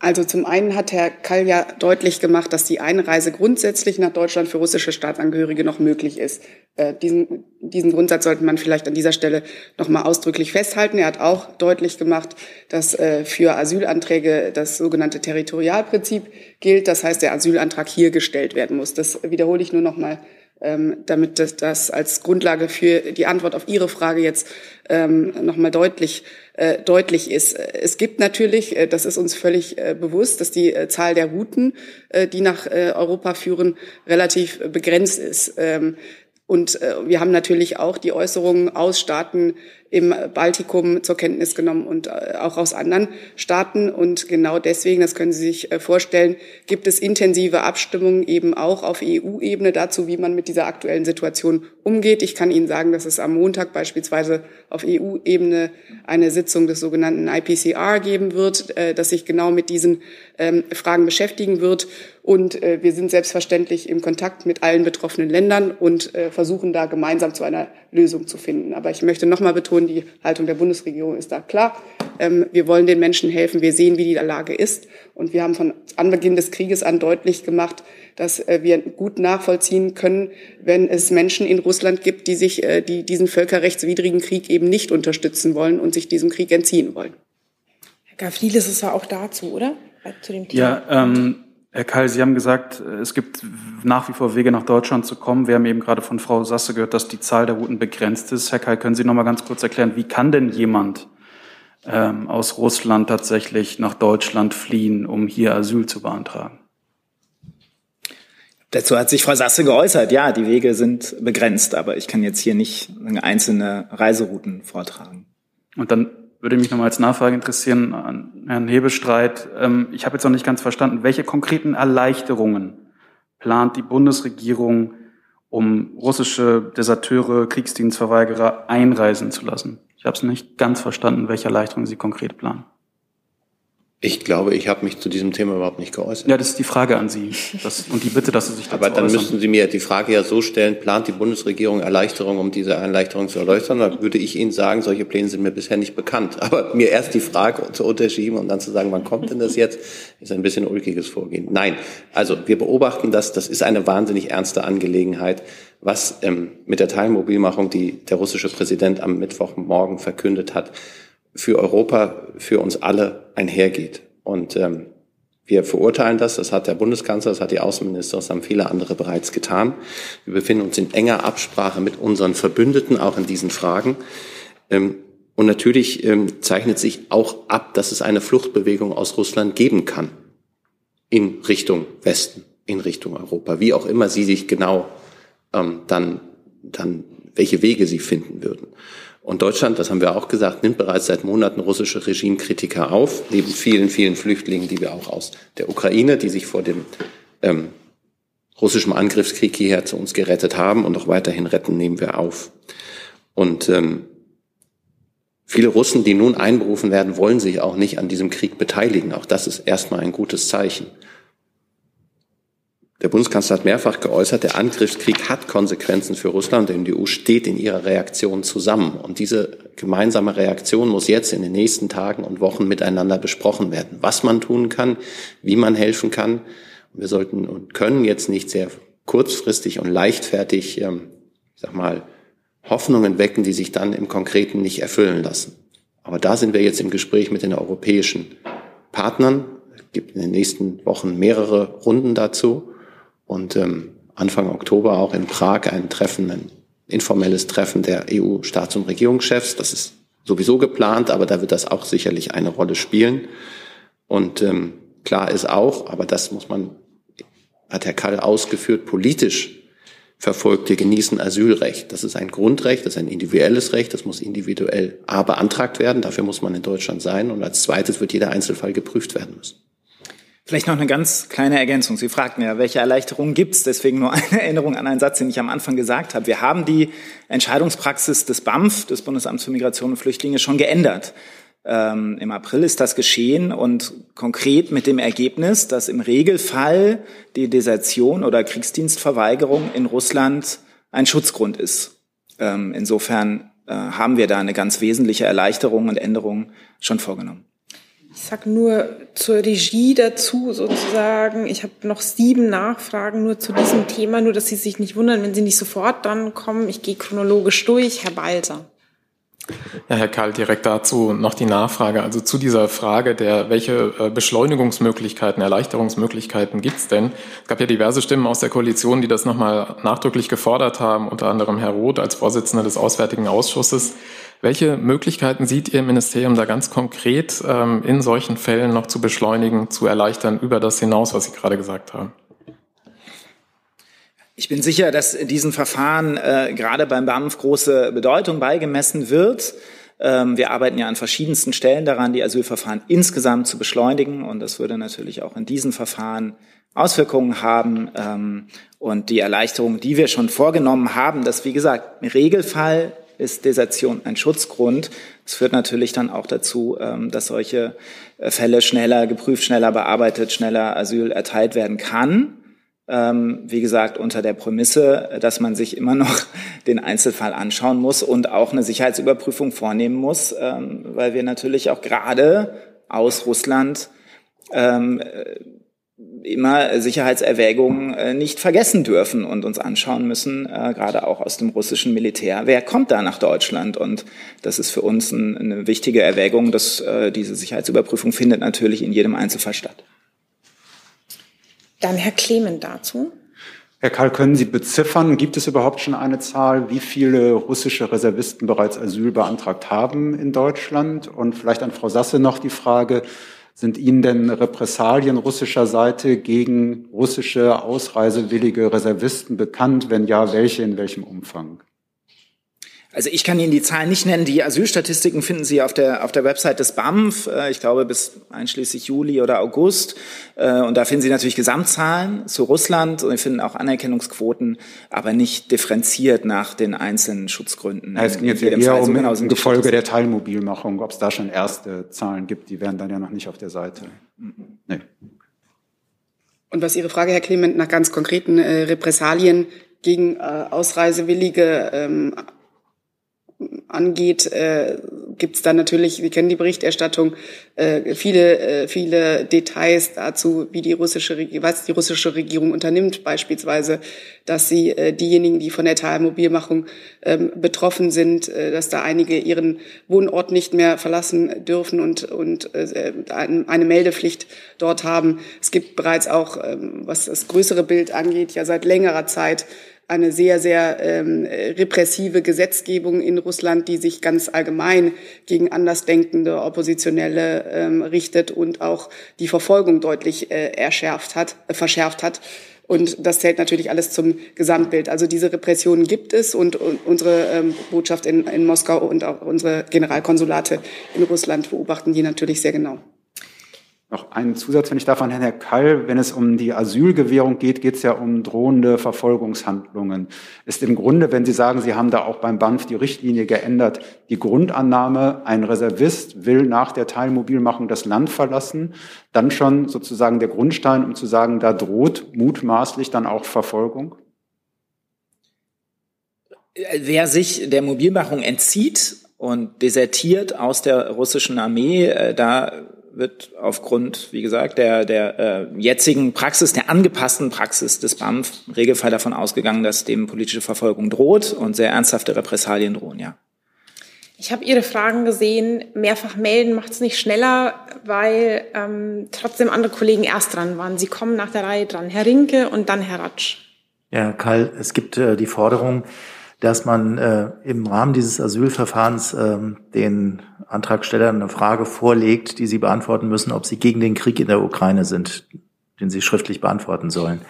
Also zum einen hat Herr Kall ja deutlich gemacht, dass die Einreise grundsätzlich nach Deutschland für russische Staatsangehörige noch möglich ist. Äh, diesen, diesen Grundsatz sollte man vielleicht an dieser Stelle nochmal ausdrücklich festhalten. Er hat auch deutlich gemacht, dass äh, für Asylanträge das sogenannte Territorialprinzip gilt. Das heißt, der Asylantrag hier gestellt werden muss. Das wiederhole ich nur nochmal ähm, damit das, das als Grundlage für die Antwort auf Ihre Frage jetzt ähm, nochmal deutlich, äh, deutlich ist. Es gibt natürlich, äh, das ist uns völlig äh, bewusst, dass die Zahl der Routen, die nach Europa führen, relativ begrenzt ist. Ähm, und wir haben natürlich auch die Äußerungen aus Staaten im Baltikum zur Kenntnis genommen und äh, auch aus anderen Staaten. Und genau deswegen, das können Sie sich äh, vorstellen, gibt es intensive Abstimmungen eben auch auf EU-Ebene dazu, wie man mit dieser aktuellen Situation umgeht. Ich kann Ihnen sagen, dass es am Montag beispielsweise auf EU-Ebene eine Sitzung des sogenannten IPCR geben wird, äh, das sich genau mit diesen ähm, Fragen beschäftigen wird. Und wir sind selbstverständlich im Kontakt mit allen betroffenen Ländern und versuchen da gemeinsam zu einer Lösung zu finden. Aber ich möchte noch mal betonen, betonen, die Haltung der Bundesregierung ist da klar. Ähm, wir wollen den Menschen helfen. Wir sehen, wie die Lage ist. Und wir haben von Anbeginn des Krieges an deutlich gemacht, dass äh, wir gut nachvollziehen können, wenn es Menschen in Russland gibt, die sich, äh, die diesen völkerrechtswidrigen Krieg eben nicht unterstützen wollen und sich diesem Krieg entziehen wollen. Herr Gavrilis ist ja auch dazu, oder? Zu dem Thema. Ja, ähm, Herr Keil, Sie haben gesagt, es gibt nach wie vor Wege nach Deutschland zu kommen. Wir haben eben gerade von Frau Sasse gehört, dass die Zahl der Routen begrenzt ist. Herr Keil, können Sie noch mal ganz kurz erklären, wie kann denn jemand ähm, aus Russland tatsächlich nach Deutschland fliehen, um hier Asyl zu beantragen? Dazu hat sich Frau Sasse geäußert. Ja, die Wege sind begrenzt, aber ich kann jetzt hier nicht einzelne Reiserouten vortragen. Und dann würde mich nochmal als Nachfrage interessieren an Herrn Hebestreit. Ähm, ich habe jetzt noch nicht ganz verstanden, welche konkreten Erleichterungen plant die Bundesregierung, um russische Deserteure, Kriegsdienstverweigerer einreisen zu lassen? Ich habe es nicht ganz verstanden, welche Erleichterungen Sie konkret planen. Ich glaube, ich habe mich zu diesem Thema überhaupt nicht geäußert. Ja, das ist die Frage an Sie das, und die Bitte, dass Sie sich dazu Aber dann äußern. müssten Sie mir die Frage ja so stellen, plant die Bundesregierung Erleichterung, um diese Erleichterung zu erläutern? Dann würde ich Ihnen sagen, solche Pläne sind mir bisher nicht bekannt. Aber mir erst die Frage zu unterschieben und dann zu sagen, wann kommt denn das jetzt, ist ein bisschen ulkiges Vorgehen. Nein, also wir beobachten das, das ist eine wahnsinnig ernste Angelegenheit, was ähm, mit der Teilmobilmachung, die der russische Präsident am Mittwochmorgen verkündet hat, für Europa, für uns alle einhergeht. Und ähm, wir verurteilen das, das hat der Bundeskanzler, das hat die Außenminister, das haben viele andere bereits getan. Wir befinden uns in enger Absprache mit unseren Verbündeten, auch in diesen Fragen. Ähm, und natürlich ähm, zeichnet sich auch ab, dass es eine Fluchtbewegung aus Russland geben kann in Richtung Westen, in Richtung Europa, wie auch immer sie sich genau ähm, dann, dann, welche Wege sie finden würden. Und Deutschland, das haben wir auch gesagt, nimmt bereits seit Monaten russische Regimekritiker auf, neben vielen, vielen Flüchtlingen, die wir auch aus der Ukraine, die sich vor dem ähm, russischen Angriffskrieg hierher zu uns gerettet haben und auch weiterhin retten, nehmen wir auf. Und ähm, viele Russen, die nun einberufen werden, wollen sich auch nicht an diesem Krieg beteiligen. Auch das ist erstmal ein gutes Zeichen. Der Bundeskanzler hat mehrfach geäußert, der Angriffskrieg hat Konsequenzen für Russland und die EU steht in ihrer Reaktion zusammen. Und diese gemeinsame Reaktion muss jetzt in den nächsten Tagen und Wochen miteinander besprochen werden. Was man tun kann, wie man helfen kann. Wir sollten und können jetzt nicht sehr kurzfristig und leichtfertig, ähm, ich sag mal, Hoffnungen wecken, die sich dann im Konkreten nicht erfüllen lassen. Aber da sind wir jetzt im Gespräch mit den europäischen Partnern. Es gibt in den nächsten Wochen mehrere Runden dazu und ähm, Anfang Oktober auch in Prag ein Treffen, ein informelles Treffen der EU-Staats- und Regierungschefs. Das ist sowieso geplant, aber da wird das auch sicherlich eine Rolle spielen. Und ähm, klar ist auch, aber das muss man, hat Herr Kall ausgeführt, politisch Verfolgte genießen Asylrecht. Das ist ein Grundrecht, das ist ein individuelles Recht, das muss individuell A beantragt werden, dafür muss man in Deutschland sein und als zweites wird jeder Einzelfall geprüft werden müssen. Vielleicht noch eine ganz kleine Ergänzung. Sie fragten ja, welche Erleichterungen gibt es? Deswegen nur eine <laughs> Erinnerung an einen Satz, den ich am Anfang gesagt habe. Wir haben die Entscheidungspraxis des BAMF, des Bundesamts für Migration und Flüchtlinge, schon geändert. Ähm, Im April ist das geschehen und konkret mit dem Ergebnis, dass im Regelfall die Desertion oder Kriegsdienstverweigerung in Russland ein Schutzgrund ist. Ähm, insofern äh, haben wir da eine ganz wesentliche Erleichterung und Änderung schon vorgenommen. Ich sage nur zur Regie dazu sozusagen. Ich habe noch sieben Nachfragen nur zu diesem Thema, nur dass Sie sich nicht wundern, wenn Sie nicht sofort dann kommen. Ich gehe chronologisch durch. Herr Balser. Ja, Herr Karl, direkt dazu noch die Nachfrage. Also zu dieser Frage der, welche äh, Beschleunigungsmöglichkeiten, Erleichterungsmöglichkeiten gibt es denn? Es gab ja diverse Stimmen aus der Koalition, die das nochmal nachdrücklich gefordert haben, unter anderem Herr Roth als Vorsitzender des Auswärtigen Ausschusses. Welche Möglichkeiten sieht Ihr Ministerium da ganz konkret ähm, in solchen Fällen noch zu beschleunigen, zu erleichtern über das hinaus, was Sie gerade gesagt haben? Ich bin sicher, dass diesen Verfahren äh, gerade beim BAMF große Bedeutung beigemessen wird. Ähm, wir arbeiten ja an verschiedensten Stellen daran, die Asylverfahren insgesamt zu beschleunigen. Und das würde natürlich auch in diesen Verfahren Auswirkungen haben. Ähm, und die Erleichterung, die wir schon vorgenommen haben, dass, wie gesagt, im Regelfall ist Desertion ein Schutzgrund. Das führt natürlich dann auch dazu, ähm, dass solche äh, Fälle schneller geprüft, schneller bearbeitet, schneller Asyl erteilt werden kann. Ähm, wie gesagt, unter der Prämisse, dass man sich immer noch <laughs> den Einzelfall anschauen muss und auch eine Sicherheitsüberprüfung vornehmen muss, ähm, weil wir natürlich auch gerade aus Russland ähm, immer Sicherheitserwägungen äh, nicht vergessen dürfen und uns anschauen müssen, äh, gerade auch aus dem russischen Militär. Wer kommt da nach Deutschland? Und das ist für uns eine wichtige Erwägung, dass äh, diese Sicherheitsüberprüfung findet natürlich in jedem Einzelfall statt. Dann Herr Clement dazu. Herr Karl, können Sie beziffern, gibt es überhaupt schon eine Zahl, wie viele russische Reservisten bereits Asyl beantragt haben in Deutschland? Und vielleicht an Frau Sasse noch die Frage, sind Ihnen denn Repressalien russischer Seite gegen russische ausreisewillige Reservisten bekannt? Wenn ja, welche, in welchem Umfang? Also ich kann Ihnen die Zahlen nicht nennen. Die Asylstatistiken finden Sie auf der, auf der Website des BAMF, äh, ich glaube bis einschließlich Juli oder August. Äh, und da finden Sie natürlich Gesamtzahlen zu Russland und Sie finden auch Anerkennungsquoten, aber nicht differenziert nach den einzelnen Schutzgründen. Ja, es ging jetzt eher um genau im Gefolge der Teilmobilmachung, ob es da schon erste Zahlen gibt. Die wären dann ja noch nicht auf der Seite. Nee. Und was Ihre Frage, Herr Clement, nach ganz konkreten äh, Repressalien gegen äh, Ausreisewillige ähm, angeht, äh, gibt es da natürlich, wir kennen die Berichterstattung, äh, viele, äh, viele Details dazu, wie die russische, was die russische Regierung unternimmt, beispielsweise, dass sie äh, diejenigen, die von der Teilmobilmachung ähm, betroffen sind, äh, dass da einige ihren Wohnort nicht mehr verlassen dürfen und, und äh, eine Meldepflicht dort haben. Es gibt bereits auch, ähm, was das größere Bild angeht, ja seit längerer Zeit eine sehr, sehr ähm, repressive Gesetzgebung in Russland, die sich ganz allgemein gegen andersdenkende Oppositionelle ähm, richtet und auch die Verfolgung deutlich äh, erschärft hat, äh, verschärft hat. Und das zählt natürlich alles zum Gesamtbild. Also diese Repressionen gibt es und, und unsere ähm, Botschaft in, in Moskau und auch unsere Generalkonsulate in Russland beobachten die natürlich sehr genau. Noch einen Zusatz, wenn ich darf, an Herrn Kall. Wenn es um die Asylgewährung geht, geht es ja um drohende Verfolgungshandlungen. Ist im Grunde, wenn Sie sagen, Sie haben da auch beim BANF die Richtlinie geändert, die Grundannahme, ein Reservist will nach der Teilmobilmachung das Land verlassen, dann schon sozusagen der Grundstein, um zu sagen, da droht mutmaßlich dann auch Verfolgung? Wer sich der Mobilmachung entzieht und desertiert aus der russischen Armee, äh, da wird aufgrund, wie gesagt, der, der äh, jetzigen Praxis, der angepassten Praxis des BAMF im Regelfall davon ausgegangen, dass dem politische Verfolgung droht und sehr ernsthafte Repressalien drohen, ja. Ich habe Ihre Fragen gesehen. Mehrfach melden macht es nicht schneller, weil ähm, trotzdem andere Kollegen erst dran waren. Sie kommen nach der Reihe dran. Herr Rinke und dann Herr Ratsch. Ja, Karl, es gibt äh, die Forderung, dass man äh, im Rahmen dieses Asylverfahrens äh, den Antragstellern eine Frage vorlegt, die sie beantworten müssen, ob sie gegen den Krieg in der Ukraine sind, den sie schriftlich beantworten sollen.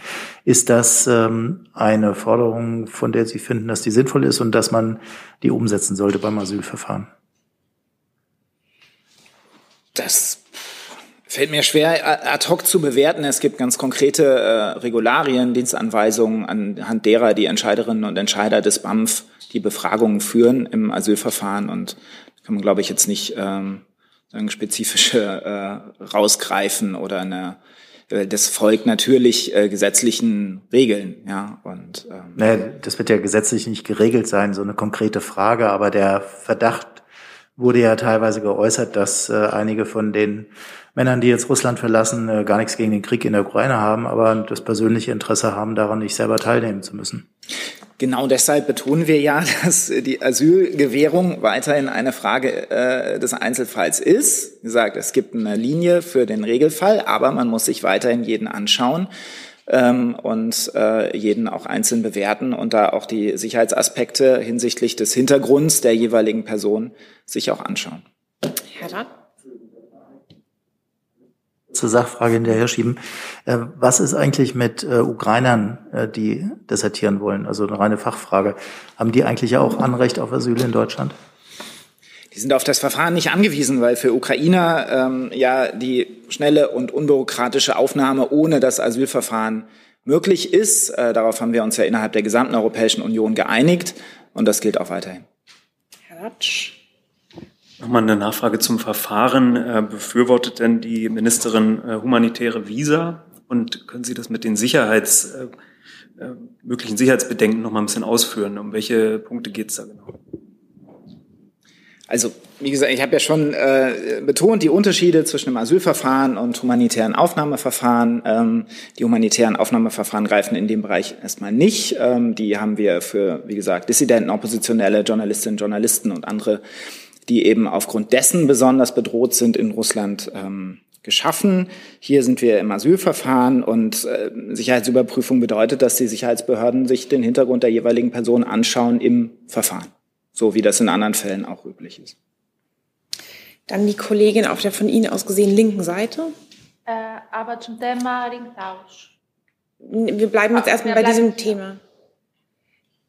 Ist das ähm, eine Forderung, von der Sie finden, dass die sinnvoll ist und dass man die umsetzen sollte beim Asylverfahren? Das Fällt mir schwer ad hoc zu bewerten. Es gibt ganz konkrete äh, Regularien, Dienstanweisungen, anhand derer die Entscheiderinnen und Entscheider des BAMF die Befragungen führen im Asylverfahren. Und kann man, glaube ich, jetzt nicht ähm, sagen, spezifische äh, rausgreifen oder eine äh, das folgt natürlich äh, gesetzlichen Regeln, ja. Und ähm, naja, das wird ja gesetzlich nicht geregelt sein, so eine konkrete Frage, aber der Verdacht wurde ja teilweise geäußert, dass äh, einige von den Männern, die jetzt Russland verlassen, äh, gar nichts gegen den Krieg in der Ukraine haben, aber das persönliche Interesse haben, daran nicht selber teilnehmen zu müssen. Genau deshalb betonen wir ja, <laughs> dass die Asylgewährung weiterhin eine Frage äh, des Einzelfalls ist. Wie gesagt, es gibt eine Linie für den Regelfall, aber man muss sich weiterhin jeden anschauen ähm, und äh, jeden auch einzeln bewerten und da auch die Sicherheitsaspekte hinsichtlich des Hintergrunds der jeweiligen Person sich auch anschauen. Herr Rath? zur Sachfrage hinterher schieben. Äh, was ist eigentlich mit äh, Ukrainern, äh, die desertieren wollen? Also eine reine Fachfrage. Haben die eigentlich auch Anrecht auf Asyl in Deutschland? Die sind auf das Verfahren nicht angewiesen, weil für Ukrainer ähm, ja die schnelle und unbürokratische Aufnahme ohne das Asylverfahren möglich ist. Äh, darauf haben wir uns ja innerhalb der gesamten Europäischen Union geeinigt und das gilt auch weiterhin. Herr Ratsch. Nochmal eine Nachfrage zum Verfahren. Äh, befürwortet denn die Ministerin äh, humanitäre Visa? Und können Sie das mit den Sicherheits, äh, möglichen Sicherheitsbedenken noch mal ein bisschen ausführen? Um welche Punkte geht es da genau? Also, wie gesagt, ich habe ja schon äh, betont die Unterschiede zwischen dem Asylverfahren und humanitären Aufnahmeverfahren. Ähm, die humanitären Aufnahmeverfahren greifen in dem Bereich erstmal nicht. Ähm, die haben wir für, wie gesagt, Dissidenten, Oppositionelle, Journalistinnen, Journalisten und andere die eben aufgrund dessen besonders bedroht sind in Russland ähm, geschaffen. Hier sind wir im Asylverfahren und äh, Sicherheitsüberprüfung bedeutet, dass die Sicherheitsbehörden sich den Hintergrund der jeweiligen Person anschauen im Verfahren, so wie das in anderen Fällen auch üblich ist. Dann die Kollegin auf der von Ihnen aus gesehen linken Seite. Äh, aber zum Thema Ringtausch. Wir bleiben jetzt erstmal bei diesem Thema.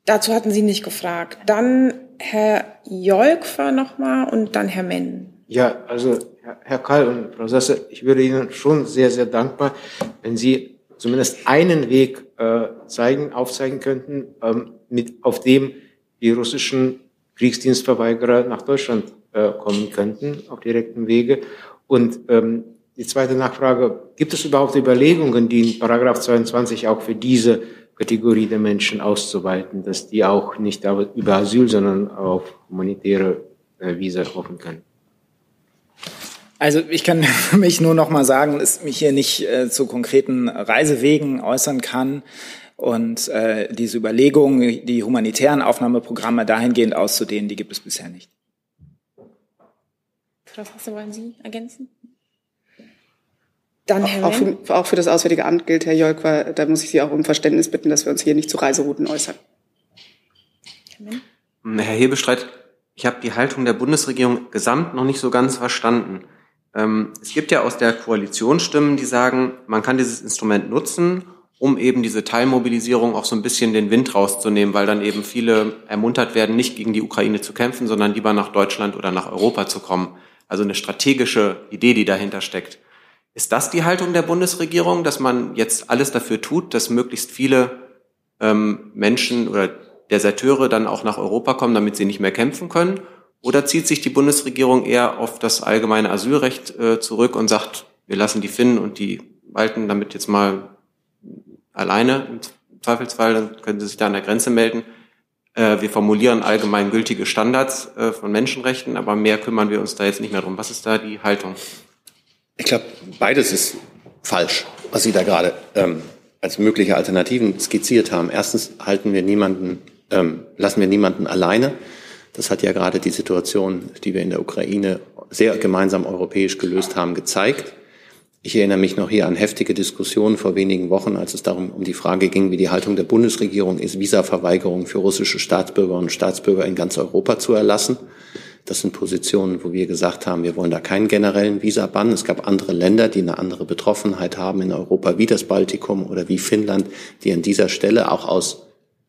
Dazu hatten Sie nicht gefragt. Dann Herr Jolkfer nochmal und dann Herr Menn. Ja, also Herr Kall und Frau Sasse, ich würde Ihnen schon sehr, sehr dankbar, wenn Sie zumindest einen Weg äh, zeigen, aufzeigen könnten, ähm, mit, auf dem die russischen Kriegsdienstverweigerer nach Deutschland äh, kommen könnten, auf direktem Wege. Und ähm, die zweite Nachfrage, gibt es überhaupt Überlegungen, die in Paragraph 22 auch für diese Kategorie der Menschen auszuweiten, dass die auch nicht über Asyl, sondern auf humanitäre äh, Visa hoffen können. Also ich kann <laughs> mich nur noch mal sagen, dass ich mich hier nicht äh, zu konkreten Reisewegen äußern kann und äh, diese Überlegung, die humanitären Aufnahmeprogramme dahingehend auszudehnen, die gibt es bisher nicht. Frau Fasse, wollen Sie ergänzen? Dann Herr auch, für, auch für das Auswärtige Amt gilt, Herr Jolkwa, da muss ich Sie auch um Verständnis bitten, dass wir uns hier nicht zu Reiserouten äußern. Herr Hebestreit, ich habe die Haltung der Bundesregierung gesamt noch nicht so ganz verstanden. Ähm, es gibt ja aus der Koalition Stimmen, die sagen, man kann dieses Instrument nutzen, um eben diese Teilmobilisierung auch so ein bisschen den Wind rauszunehmen, weil dann eben viele ermuntert werden, nicht gegen die Ukraine zu kämpfen, sondern lieber nach Deutschland oder nach Europa zu kommen. Also eine strategische Idee, die dahinter steckt. Ist das die Haltung der Bundesregierung, dass man jetzt alles dafür tut, dass möglichst viele ähm, Menschen oder Deserteure dann auch nach Europa kommen, damit sie nicht mehr kämpfen können? Oder zieht sich die Bundesregierung eher auf das allgemeine Asylrecht äh, zurück und sagt, wir lassen die Finnen und die Balten damit jetzt mal alleine im Zweifelsfall, dann können sie sich da an der Grenze melden. Äh, wir formulieren allgemein gültige Standards äh, von Menschenrechten, aber mehr kümmern wir uns da jetzt nicht mehr drum. Was ist da die Haltung? Ich glaube, beides ist falsch, was Sie da gerade ähm, als mögliche Alternativen skizziert haben. Erstens halten wir niemanden, ähm, lassen wir niemanden alleine. Das hat ja gerade die Situation, die wir in der Ukraine sehr gemeinsam europäisch gelöst haben, gezeigt. Ich erinnere mich noch hier an heftige Diskussionen vor wenigen Wochen, als es darum um die Frage ging, wie die Haltung der Bundesregierung ist, Visaverweigerung für russische Staatsbürger und Staatsbürger in ganz Europa zu erlassen. Das sind Positionen, wo wir gesagt haben, wir wollen da keinen generellen Visabann. Es gab andere Länder, die eine andere Betroffenheit haben in Europa, wie das Baltikum oder wie Finnland, die an dieser Stelle auch aus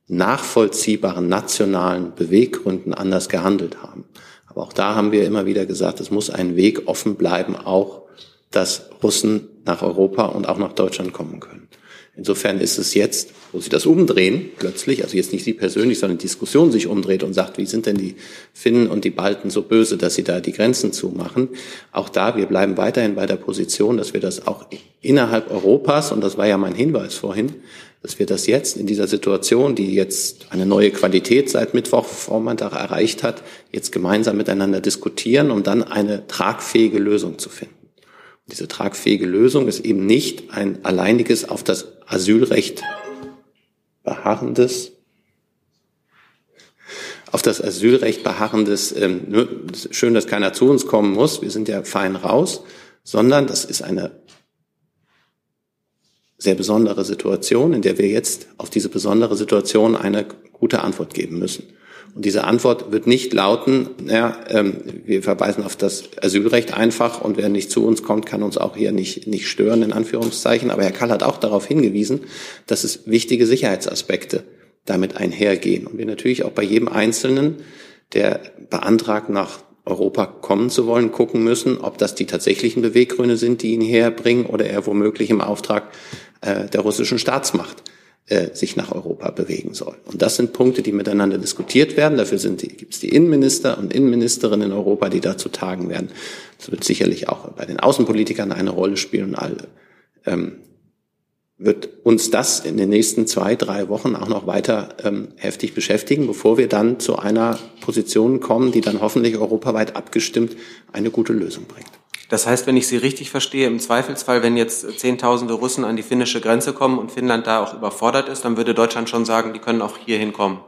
nachvollziehbaren nationalen Beweggründen anders gehandelt haben. Aber auch da haben wir immer wieder gesagt, es muss ein Weg offen bleiben, auch dass Russen nach Europa und auch nach Deutschland kommen können. Insofern ist es jetzt, wo Sie das umdrehen, plötzlich, also jetzt nicht Sie persönlich, sondern die Diskussion sich umdreht und sagt, wie sind denn die Finnen und die Balten so böse, dass sie da die Grenzen zumachen? Auch da, wir bleiben weiterhin bei der Position, dass wir das auch innerhalb Europas, und das war ja mein Hinweis vorhin, dass wir das jetzt in dieser Situation, die jetzt eine neue Qualität seit Mittwochvormittag erreicht hat, jetzt gemeinsam miteinander diskutieren, um dann eine tragfähige Lösung zu finden. Diese tragfähige Lösung ist eben nicht ein alleiniges auf das Asylrecht beharrendes, auf das Asylrecht beharrendes, ähm, schön, dass keiner zu uns kommen muss, wir sind ja fein raus, sondern das ist eine sehr besondere Situation, in der wir jetzt auf diese besondere Situation eine gute Antwort geben müssen. Und diese Antwort wird nicht lauten, ja, ähm, wir verweisen auf das Asylrecht einfach und wer nicht zu uns kommt, kann uns auch hier nicht, nicht stören, in Anführungszeichen. Aber Herr Kall hat auch darauf hingewiesen, dass es wichtige Sicherheitsaspekte damit einhergehen. Und wir natürlich auch bei jedem Einzelnen, der beantragt, nach Europa kommen zu wollen, gucken müssen, ob das die tatsächlichen Beweggründe sind, die ihn herbringen oder er womöglich im Auftrag äh, der russischen Staatsmacht äh, sich nach Europa bewegen soll. Und das sind Punkte, die miteinander diskutiert werden. Dafür gibt es die Innenminister und Innenministerinnen in Europa, die dazu tagen werden. Das wird sicherlich auch bei den Außenpolitikern eine Rolle spielen und alle. Ähm, wird uns das in den nächsten zwei, drei Wochen auch noch weiter ähm, heftig beschäftigen, bevor wir dann zu einer Position kommen, die dann hoffentlich europaweit abgestimmt eine gute Lösung bringt. Das heißt, wenn ich Sie richtig verstehe, im Zweifelsfall, wenn jetzt Zehntausende Russen an die finnische Grenze kommen und Finnland da auch überfordert ist, dann würde Deutschland schon sagen, die können auch hier hinkommen.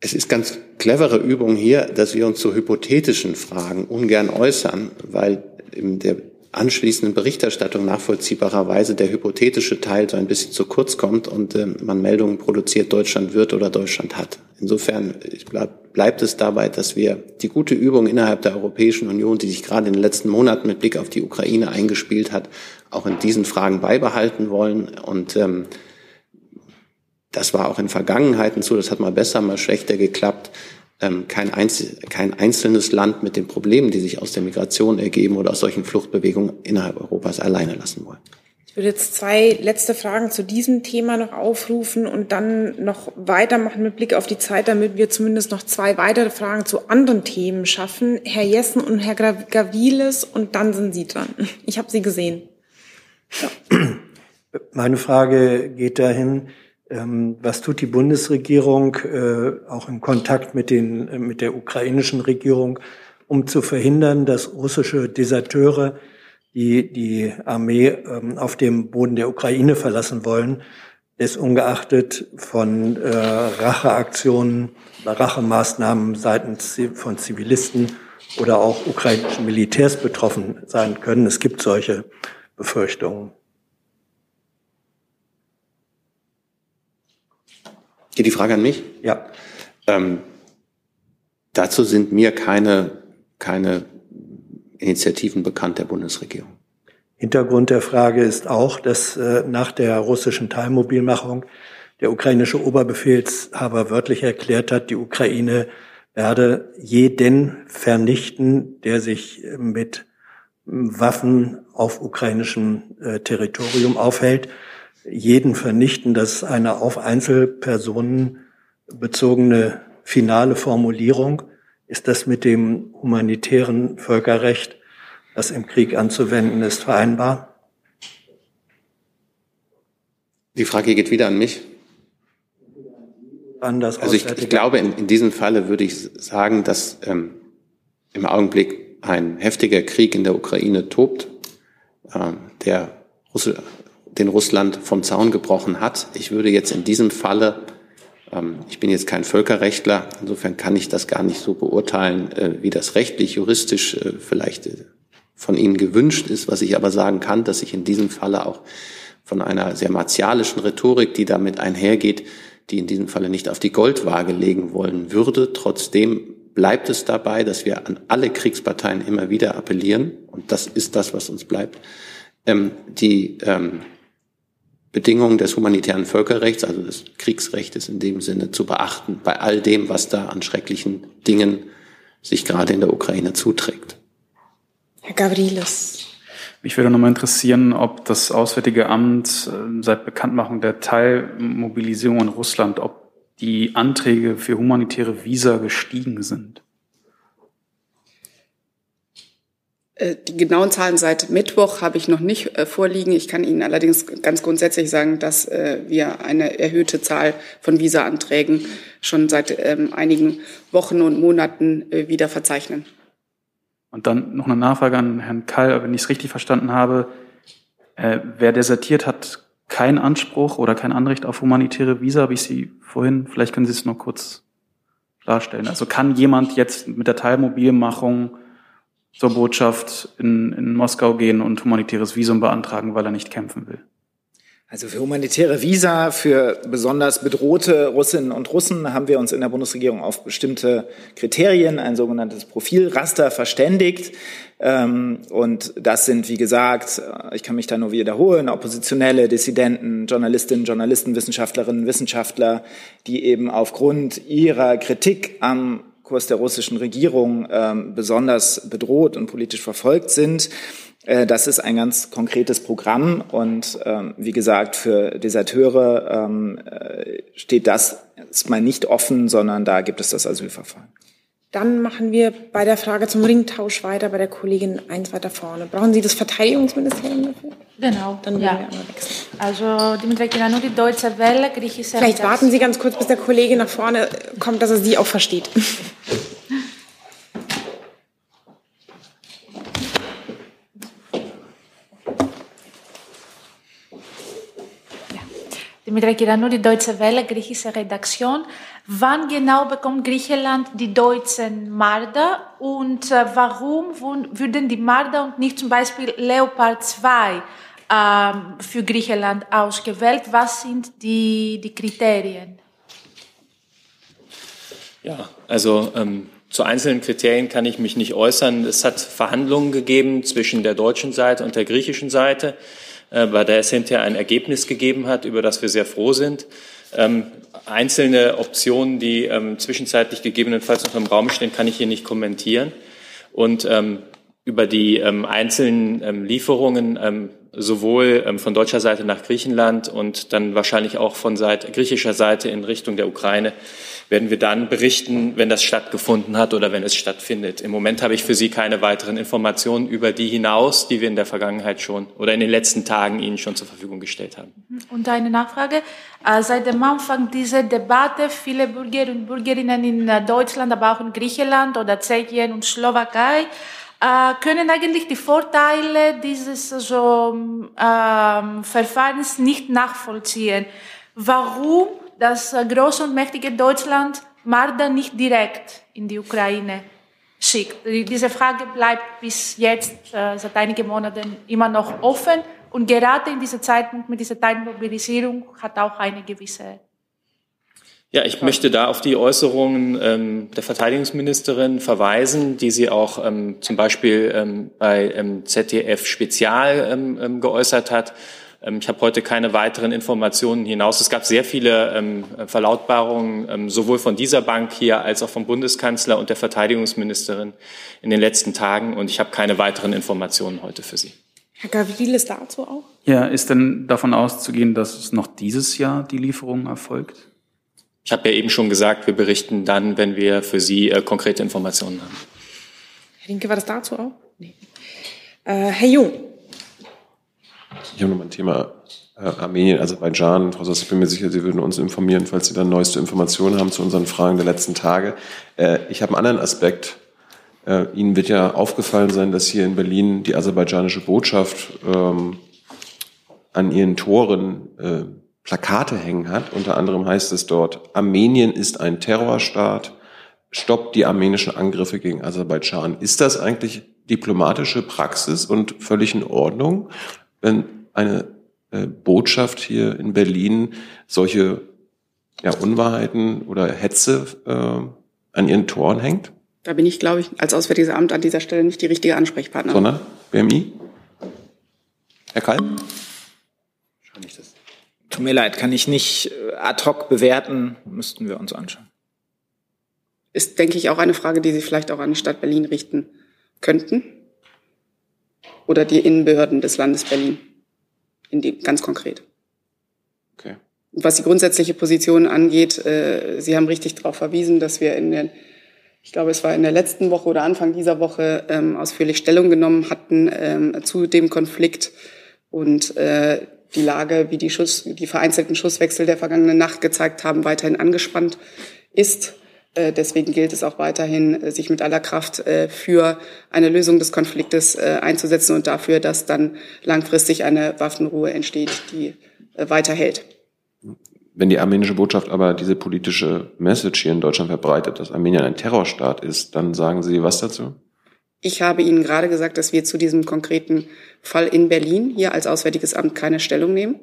Es ist ganz clevere Übung hier, dass wir uns zu hypothetischen Fragen ungern äußern, weil der anschließenden Berichterstattung nachvollziehbarerweise der hypothetische Teil so ein bisschen zu kurz kommt und äh, man Meldungen produziert, Deutschland wird oder Deutschland hat. Insofern bleib, bleibt es dabei, dass wir die gute Übung innerhalb der Europäischen Union, die sich gerade in den letzten Monaten mit Blick auf die Ukraine eingespielt hat, auch in diesen Fragen beibehalten wollen. Und ähm, das war auch in Vergangenheiten so, das hat mal besser, mal schlechter geklappt kein, Einzel kein einzelnes Land mit den Problemen, die sich aus der Migration ergeben oder aus solchen Fluchtbewegungen innerhalb Europas alleine lassen wollen. Ich würde jetzt zwei letzte Fragen zu diesem Thema noch aufrufen und dann noch weitermachen mit Blick auf die Zeit, damit wir zumindest noch zwei weitere Fragen zu anderen Themen schaffen. Herr Jessen und Herr Gaviles und dann sind Sie dran. Ich habe Sie gesehen. Ja. Meine Frage geht dahin, ähm, was tut die Bundesregierung äh, auch im Kontakt mit, den, äh, mit der ukrainischen Regierung, um zu verhindern, dass russische Deserteure, die die Armee ähm, auf dem Boden der Ukraine verlassen wollen, es ungeachtet von äh, Racheaktionen, Rachemaßnahmen seitens von Zivilisten oder auch ukrainischen Militärs betroffen sein können. Es gibt solche Befürchtungen. Geht die Frage an mich? Ja. Ähm, dazu sind mir keine, keine Initiativen bekannt der Bundesregierung. Hintergrund der Frage ist auch, dass äh, nach der russischen Teilmobilmachung der ukrainische Oberbefehlshaber wörtlich erklärt hat, die Ukraine werde jeden vernichten, der sich mit Waffen auf ukrainischem äh, Territorium aufhält, jeden vernichten. Das ist eine auf Einzelpersonen bezogene finale Formulierung. Ist das mit dem humanitären Völkerrecht, das im Krieg anzuwenden ist, vereinbar? Die Frage geht wieder an mich. Anders also ich, ich glaube, in, in diesem Falle würde ich sagen, dass ähm, im Augenblick ein heftiger Krieg in der Ukraine tobt, ähm, der Russe, den Russland vom Zaun gebrochen hat. Ich würde jetzt in diesem Falle, ähm, ich bin jetzt kein Völkerrechtler, insofern kann ich das gar nicht so beurteilen, äh, wie das rechtlich, juristisch äh, vielleicht äh, von Ihnen gewünscht ist. Was ich aber sagen kann, dass ich in diesem Falle auch von einer sehr martialischen Rhetorik, die damit einhergeht, die in diesem Falle nicht auf die Goldwaage legen wollen würde. Trotzdem bleibt es dabei, dass wir an alle Kriegsparteien immer wieder appellieren, und das ist das, was uns bleibt, ähm, die ähm, Bedingungen des humanitären Völkerrechts, also des Kriegsrechts in dem Sinne zu beachten, bei all dem, was da an schrecklichen Dingen sich gerade in der Ukraine zuträgt. Herr Gavrilis. Mich würde nochmal interessieren, ob das Auswärtige Amt äh, seit Bekanntmachung der Teilmobilisierung in Russland, ob die Anträge für humanitäre Visa gestiegen sind. Äh, die genauen Zahlen seit Mittwoch habe ich noch nicht äh, vorliegen. Ich kann Ihnen allerdings ganz grundsätzlich sagen, dass wir eine erhöhte Zahl von Visa-Anträgen schon seit ähm, einigen Wochen und Monaten wieder verzeichnen. Und dann noch eine Nachfrage an Herrn Kall, wenn ich es richtig verstanden habe. Äh, wer desertiert, hat keinen Anspruch oder kein Anrecht auf humanitäre Visa, habe ich Sie vorhin, vielleicht können Sie es noch kurz klarstellen. Also kann jemand jetzt mit der Teilmobilmachung zur Botschaft in, in Moskau gehen und humanitäres Visum beantragen, weil er nicht kämpfen will? Also für humanitäre Visa für besonders bedrohte Russinnen und Russen haben wir uns in der Bundesregierung auf bestimmte Kriterien, ein sogenanntes Profilraster, verständigt. Ähm, und das sind, wie gesagt, ich kann mich da nur wiederholen, Oppositionelle, Dissidenten, Journalistinnen, Journalisten, Wissenschaftlerinnen, Wissenschaftler, die eben aufgrund ihrer Kritik am Kurs der russischen Regierung ähm, besonders bedroht und politisch verfolgt sind. Äh, das ist ein ganz konkretes Programm und ähm, wie gesagt, für Deserteure ähm, äh, steht das erstmal nicht offen, sondern da gibt es das Asylverfahren. Dann machen wir bei der Frage zum Ringtausch weiter bei der Kollegin eins weiter vorne. Brauchen Sie das Verteidigungsministerium dafür? Genau. Dann ja. wir einmal wechseln. Also Dimitri Kinanu, die Deutsche Welle, griechische Vielleicht warten Sie ganz kurz, bis der Kollege nach vorne kommt, dass er Sie auch versteht. Kiranou, die Deutsche Welle, griechische Redaktion. Wann genau bekommt Griechenland die deutschen Marder und äh, warum würden die Marder und nicht zum Beispiel Leopard 2 äh, für Griechenland ausgewählt? Was sind die, die Kriterien? Ja, also ähm, zu einzelnen Kriterien kann ich mich nicht äußern. Es hat Verhandlungen gegeben zwischen der deutschen Seite und der griechischen Seite. Äh, bei der es hinterher ein Ergebnis gegeben hat, über das wir sehr froh sind. Ähm, einzelne Optionen, die ähm, zwischenzeitlich gegebenenfalls noch im Raum stehen, kann ich hier nicht kommentieren. Und ähm, über die ähm, einzelnen ähm, Lieferungen ähm, sowohl ähm, von deutscher Seite nach Griechenland und dann wahrscheinlich auch von Seite, griechischer Seite in Richtung der Ukraine werden wir dann berichten, wenn das stattgefunden hat oder wenn es stattfindet. Im Moment habe ich für Sie keine weiteren Informationen über die hinaus, die wir in der Vergangenheit schon oder in den letzten Tagen Ihnen schon zur Verfügung gestellt haben. Und eine Nachfrage. Äh, seit dem Anfang dieser Debatte, viele Bürger und Bürgerinnen in äh, Deutschland, aber auch in Griechenland oder Tschechien und Slowakei, äh, können eigentlich die Vorteile dieses so, ähm, Verfahrens nicht nachvollziehen. Warum das große und mächtige Deutschland Marder nicht direkt in die Ukraine schickt. Diese Frage bleibt bis jetzt äh, seit einigen Monaten immer noch offen und gerade in dieser Zeitpunkt mit dieser Teilmobilisierung hat auch eine gewisse ja, ich möchte da auf die Äußerungen ähm, der Verteidigungsministerin verweisen, die sie auch ähm, zum Beispiel ähm, bei ähm, ZDF Spezial ähm, ähm, geäußert hat Ähm, ich habe heute keine weiteren Informationen hinaus. Es gab sehr viele ähm, Verlautbarungen, ähm, sowohl von dieser Bank hier als auch vom Bundeskanzler und der Verteidigungsministerin in den letzten Tagen. Und ich habe keine weiteren Informationen heute für Sie. Herr Gavrilis dazu auch? Ja, ist denn davon auszugehen, dass es noch dieses Jahr die Lieferung erfolgt? Ich habe ja eben schon gesagt, wir berichten dann, wenn wir für Sie äh, konkrete Informationen haben. Herr Linke, war das dazu auch? Nee. Äh, Herr Jung. Ich habe noch mal ein Thema äh, Armenien, Aserbaidschan. Frau Sass, ich bin mir sicher, Sie würden uns informieren, falls Sie dann neueste Informationen haben zu unseren Fragen der letzten Tage. Äh, ich habe einen anderen Aspekt. Äh, Ihnen wird ja aufgefallen sein, dass hier in Berlin die aserbaidschanische Botschaft ähm, an ihren Toren äh, Plakate hängen hat. Unter anderem heißt es dort, Armenien ist ein Terrorstaat, stoppt die armenischen Angriffe gegen Aserbaidschan. Ist das eigentlich diplomatische Praxis und völlig in Ordnung, wenn eine äh, Botschaft hier in Berlin solche ja, Unwahrheiten oder Hetze äh, an ihren Toren hängt? Da bin ich, glaube ich, als Auswärtiges Amt an dieser Stelle nicht die richtige Ansprechpartnerin. Sondern BMI? Herr Kall? Wahrscheinlich das. Tut mir leid, kann ich nicht äh, ad hoc bewerten, müssten wir uns anschauen. Ist, denke ich, auch eine Frage, die Sie vielleicht auch an die Stadt Berlin richten könnten. Oder die Innenbehörden des Landes Berlin. In die, ganz konkret. Okay. Was die grundsätzliche Position angeht, äh, Sie haben richtig darauf verwiesen, dass wir in den, ich glaube, es war in der letzten Woche oder Anfang dieser Woche ähm, ausführlich Stellung genommen hatten ähm, zu dem Konflikt und äh, die Lage, wie die, Schuss, die vereinzelten Schusswechsel der vergangenen Nacht gezeigt haben, weiterhin angespannt ist. Äh, deswegen gilt es auch weiterhin, äh, sich mit aller Kraft äh, für eine Lösung des Konfliktes einzusetzen und dafür, dass dann langfristig eine Waffenruhe entsteht, die weiterhält. Wenn die armenische Botschaft aber diese politische Message hier in Deutschland verbreitet, dass Armenien ein Terrorstaat ist, dann sagen Sie was dazu? Ich habe Ihnen gerade gesagt, dass wir zu diesem konkreten Fall in Berlin hier als Auswärtiges Amt keine Stellung nehmen,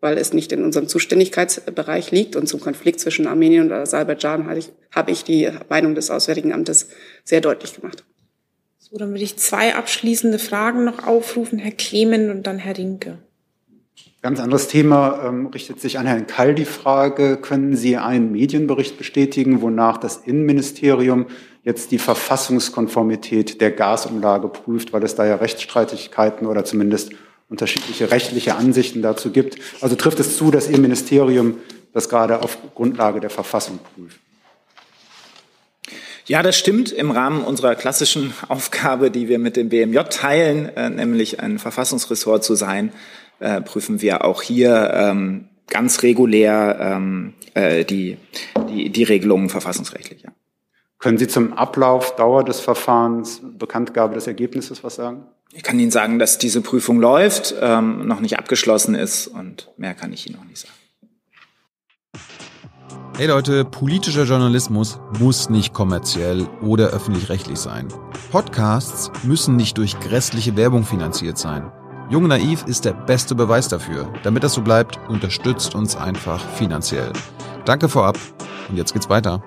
weil es nicht in unserem Zuständigkeitsbereich liegt. Und zum Konflikt zwischen Armenien und Aserbaidschan habe ich, habe ich die Meinung des Auswärtigen Amtes sehr deutlich gemacht. So, dann würde ich zwei abschließende Fragen noch aufrufen, Herr Clement und dann Herr Rinke. Ganz anderes Thema ähm, richtet sich an Herrn Kall die Frage, können Sie einen Medienbericht bestätigen, wonach das Innenministerium jetzt die Verfassungskonformität der Gasumlage prüft, weil es da ja Rechtsstreitigkeiten oder zumindest unterschiedliche rechtliche Ansichten dazu gibt. Also trifft es zu, dass Ihr Ministerium das gerade auf Grundlage der Verfassung prüft? Ja, das stimmt im Rahmen unserer klassischen Aufgabe, die wir mit dem BMJ teilen, äh, nämlich ein Verfassungsressort zu sein, äh, prüfen wir auch hier ähm, ganz regulär ähm, äh, die, die, die Regelungen verfassungsrechtlich. Ja. Können Sie zum Ablauf, Dauer des Verfahrens, Bekanntgabe des Ergebnisses was sagen? Ich kann Ihnen sagen, dass diese Prüfung läuft, ähm, noch nicht abgeschlossen ist und mehr kann ich Ihnen noch nicht sagen. Hey Leute, politischer Journalismus muss nicht kommerziell oder öffentlich-rechtlich sein. Podcasts müssen nicht durch grässliche Werbung finanziert sein. Jung Naiv ist der beste Beweis dafür. Damit das so bleibt, unterstützt uns einfach finanziell. Danke vorab und jetzt geht's weiter.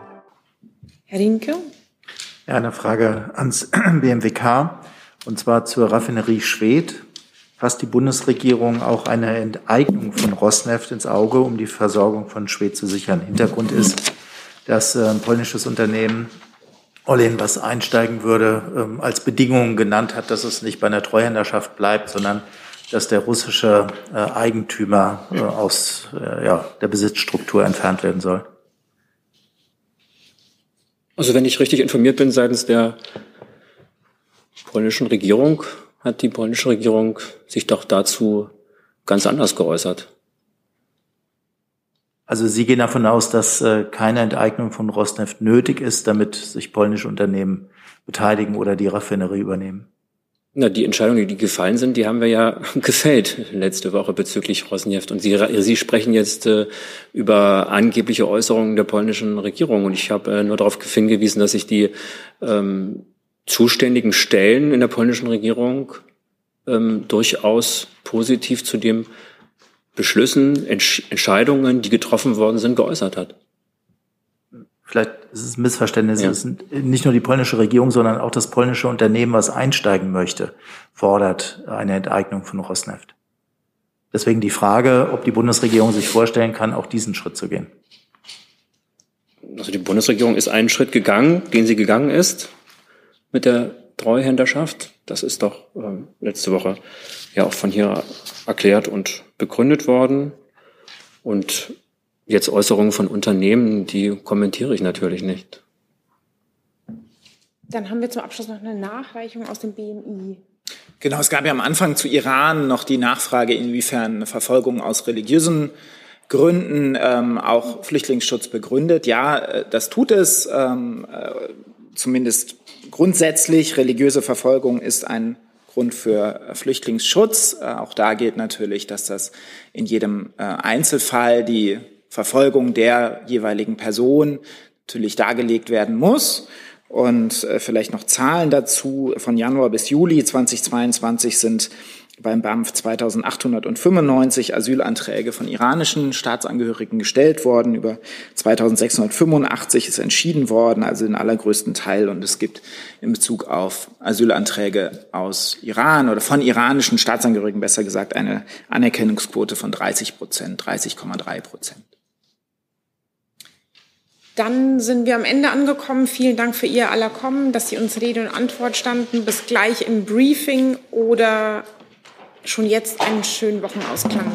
Herr Rinke? Ja, eine Frage ans <clears throat> BMWK und zwar zur Raffinerie Schwedt. Fasst die Bundesregierung auch eine Enteignung von Rosneft ins Auge, um die Versorgung von Schwedt zu sichern? Hintergrund ist, dass ein polnisches Unternehmen Olin was einsteigen würde, ähm, als Bedingung genannt hat, dass es nicht bei einer Treuhänderschaft bleibt, sondern dass der russische äh, Eigentümer äh, aus äh, der Besitzstruktur entfernt werden soll. Also wenn ich richtig informiert bin seitens der polnischen Regierung, hat die polnische Regierung sich doch dazu ganz anders geäußert. Also Sie gehen davon aus, dass äh, keine Enteignung von Rosneft nötig ist, damit sich polnische Unternehmen beteiligen oder die Raffinerie übernehmen? Na, die Entscheidungen, die gefallen sind, die haben wir ja <laughs> gefällt letzte Woche bezüglich Rosneft. Und Sie, Sie sprechen jetzt äh, über angebliche Äußerungen der polnischen Regierung. Und ich habe äh, nur darauf hingewiesen, dass sich die ähm, zuständigen Stellen in der polnischen Regierung ähm, durchaus positiv zu dem Beschlüssen, Entsch Entscheidungen, die getroffen worden sind, geäußert hat vielleicht ist es ein Missverständnis, ja. es ist nicht nur die polnische Regierung, sondern auch das polnische Unternehmen, was einsteigen möchte, fordert eine Enteignung von Rosneft. Deswegen die Frage, ob die Bundesregierung sich vorstellen kann, auch diesen Schritt zu gehen. Also die Bundesregierung ist einen Schritt gegangen, den sie gegangen ist mit der Treuhänderschaft. Das ist doch äh, letzte Woche ja auch von hier erklärt und begründet worden. Und jetzt Äußerungen von Unternehmen, die kommentiere ich natürlich nicht. Dann haben wir zum Abschluss noch eine Nachreichung aus dem BMI. Genau, es gab ja am Anfang zu Iran noch die Nachfrage, inwiefern eine Verfolgung aus religiösen Gründen ähm, auch Flüchtlingsschutz begründet. Ja, äh, das tut es. Ähm, äh, zumindest grundsätzlich. Religiöse Verfolgung ist ein Grund für Flüchtlingsschutz. Äh, auch da gilt natürlich, dass das in jedem äh, Einzelfall die Verfolgung der jeweiligen Person natürlich dargelegt werden muss. Und vielleicht noch Zahlen dazu. Von Januar bis Juli 2022 sind beim BAMF 2895 Asylanträge von iranischen Staatsangehörigen gestellt worden. Über 2685 ist entschieden worden, also den allergrößten Teil. Und es gibt in Bezug auf Asylanträge aus Iran oder von iranischen Staatsangehörigen besser gesagt eine Anerkennungsquote von 30 Prozent, 30,3 Prozent. Dann sind wir am Ende angekommen. Vielen Dank für Ihr aller Kommen, dass Sie uns Rede und Antwort standen. Bis gleich im Briefing oder schon jetzt einen schönen Wochenausklang.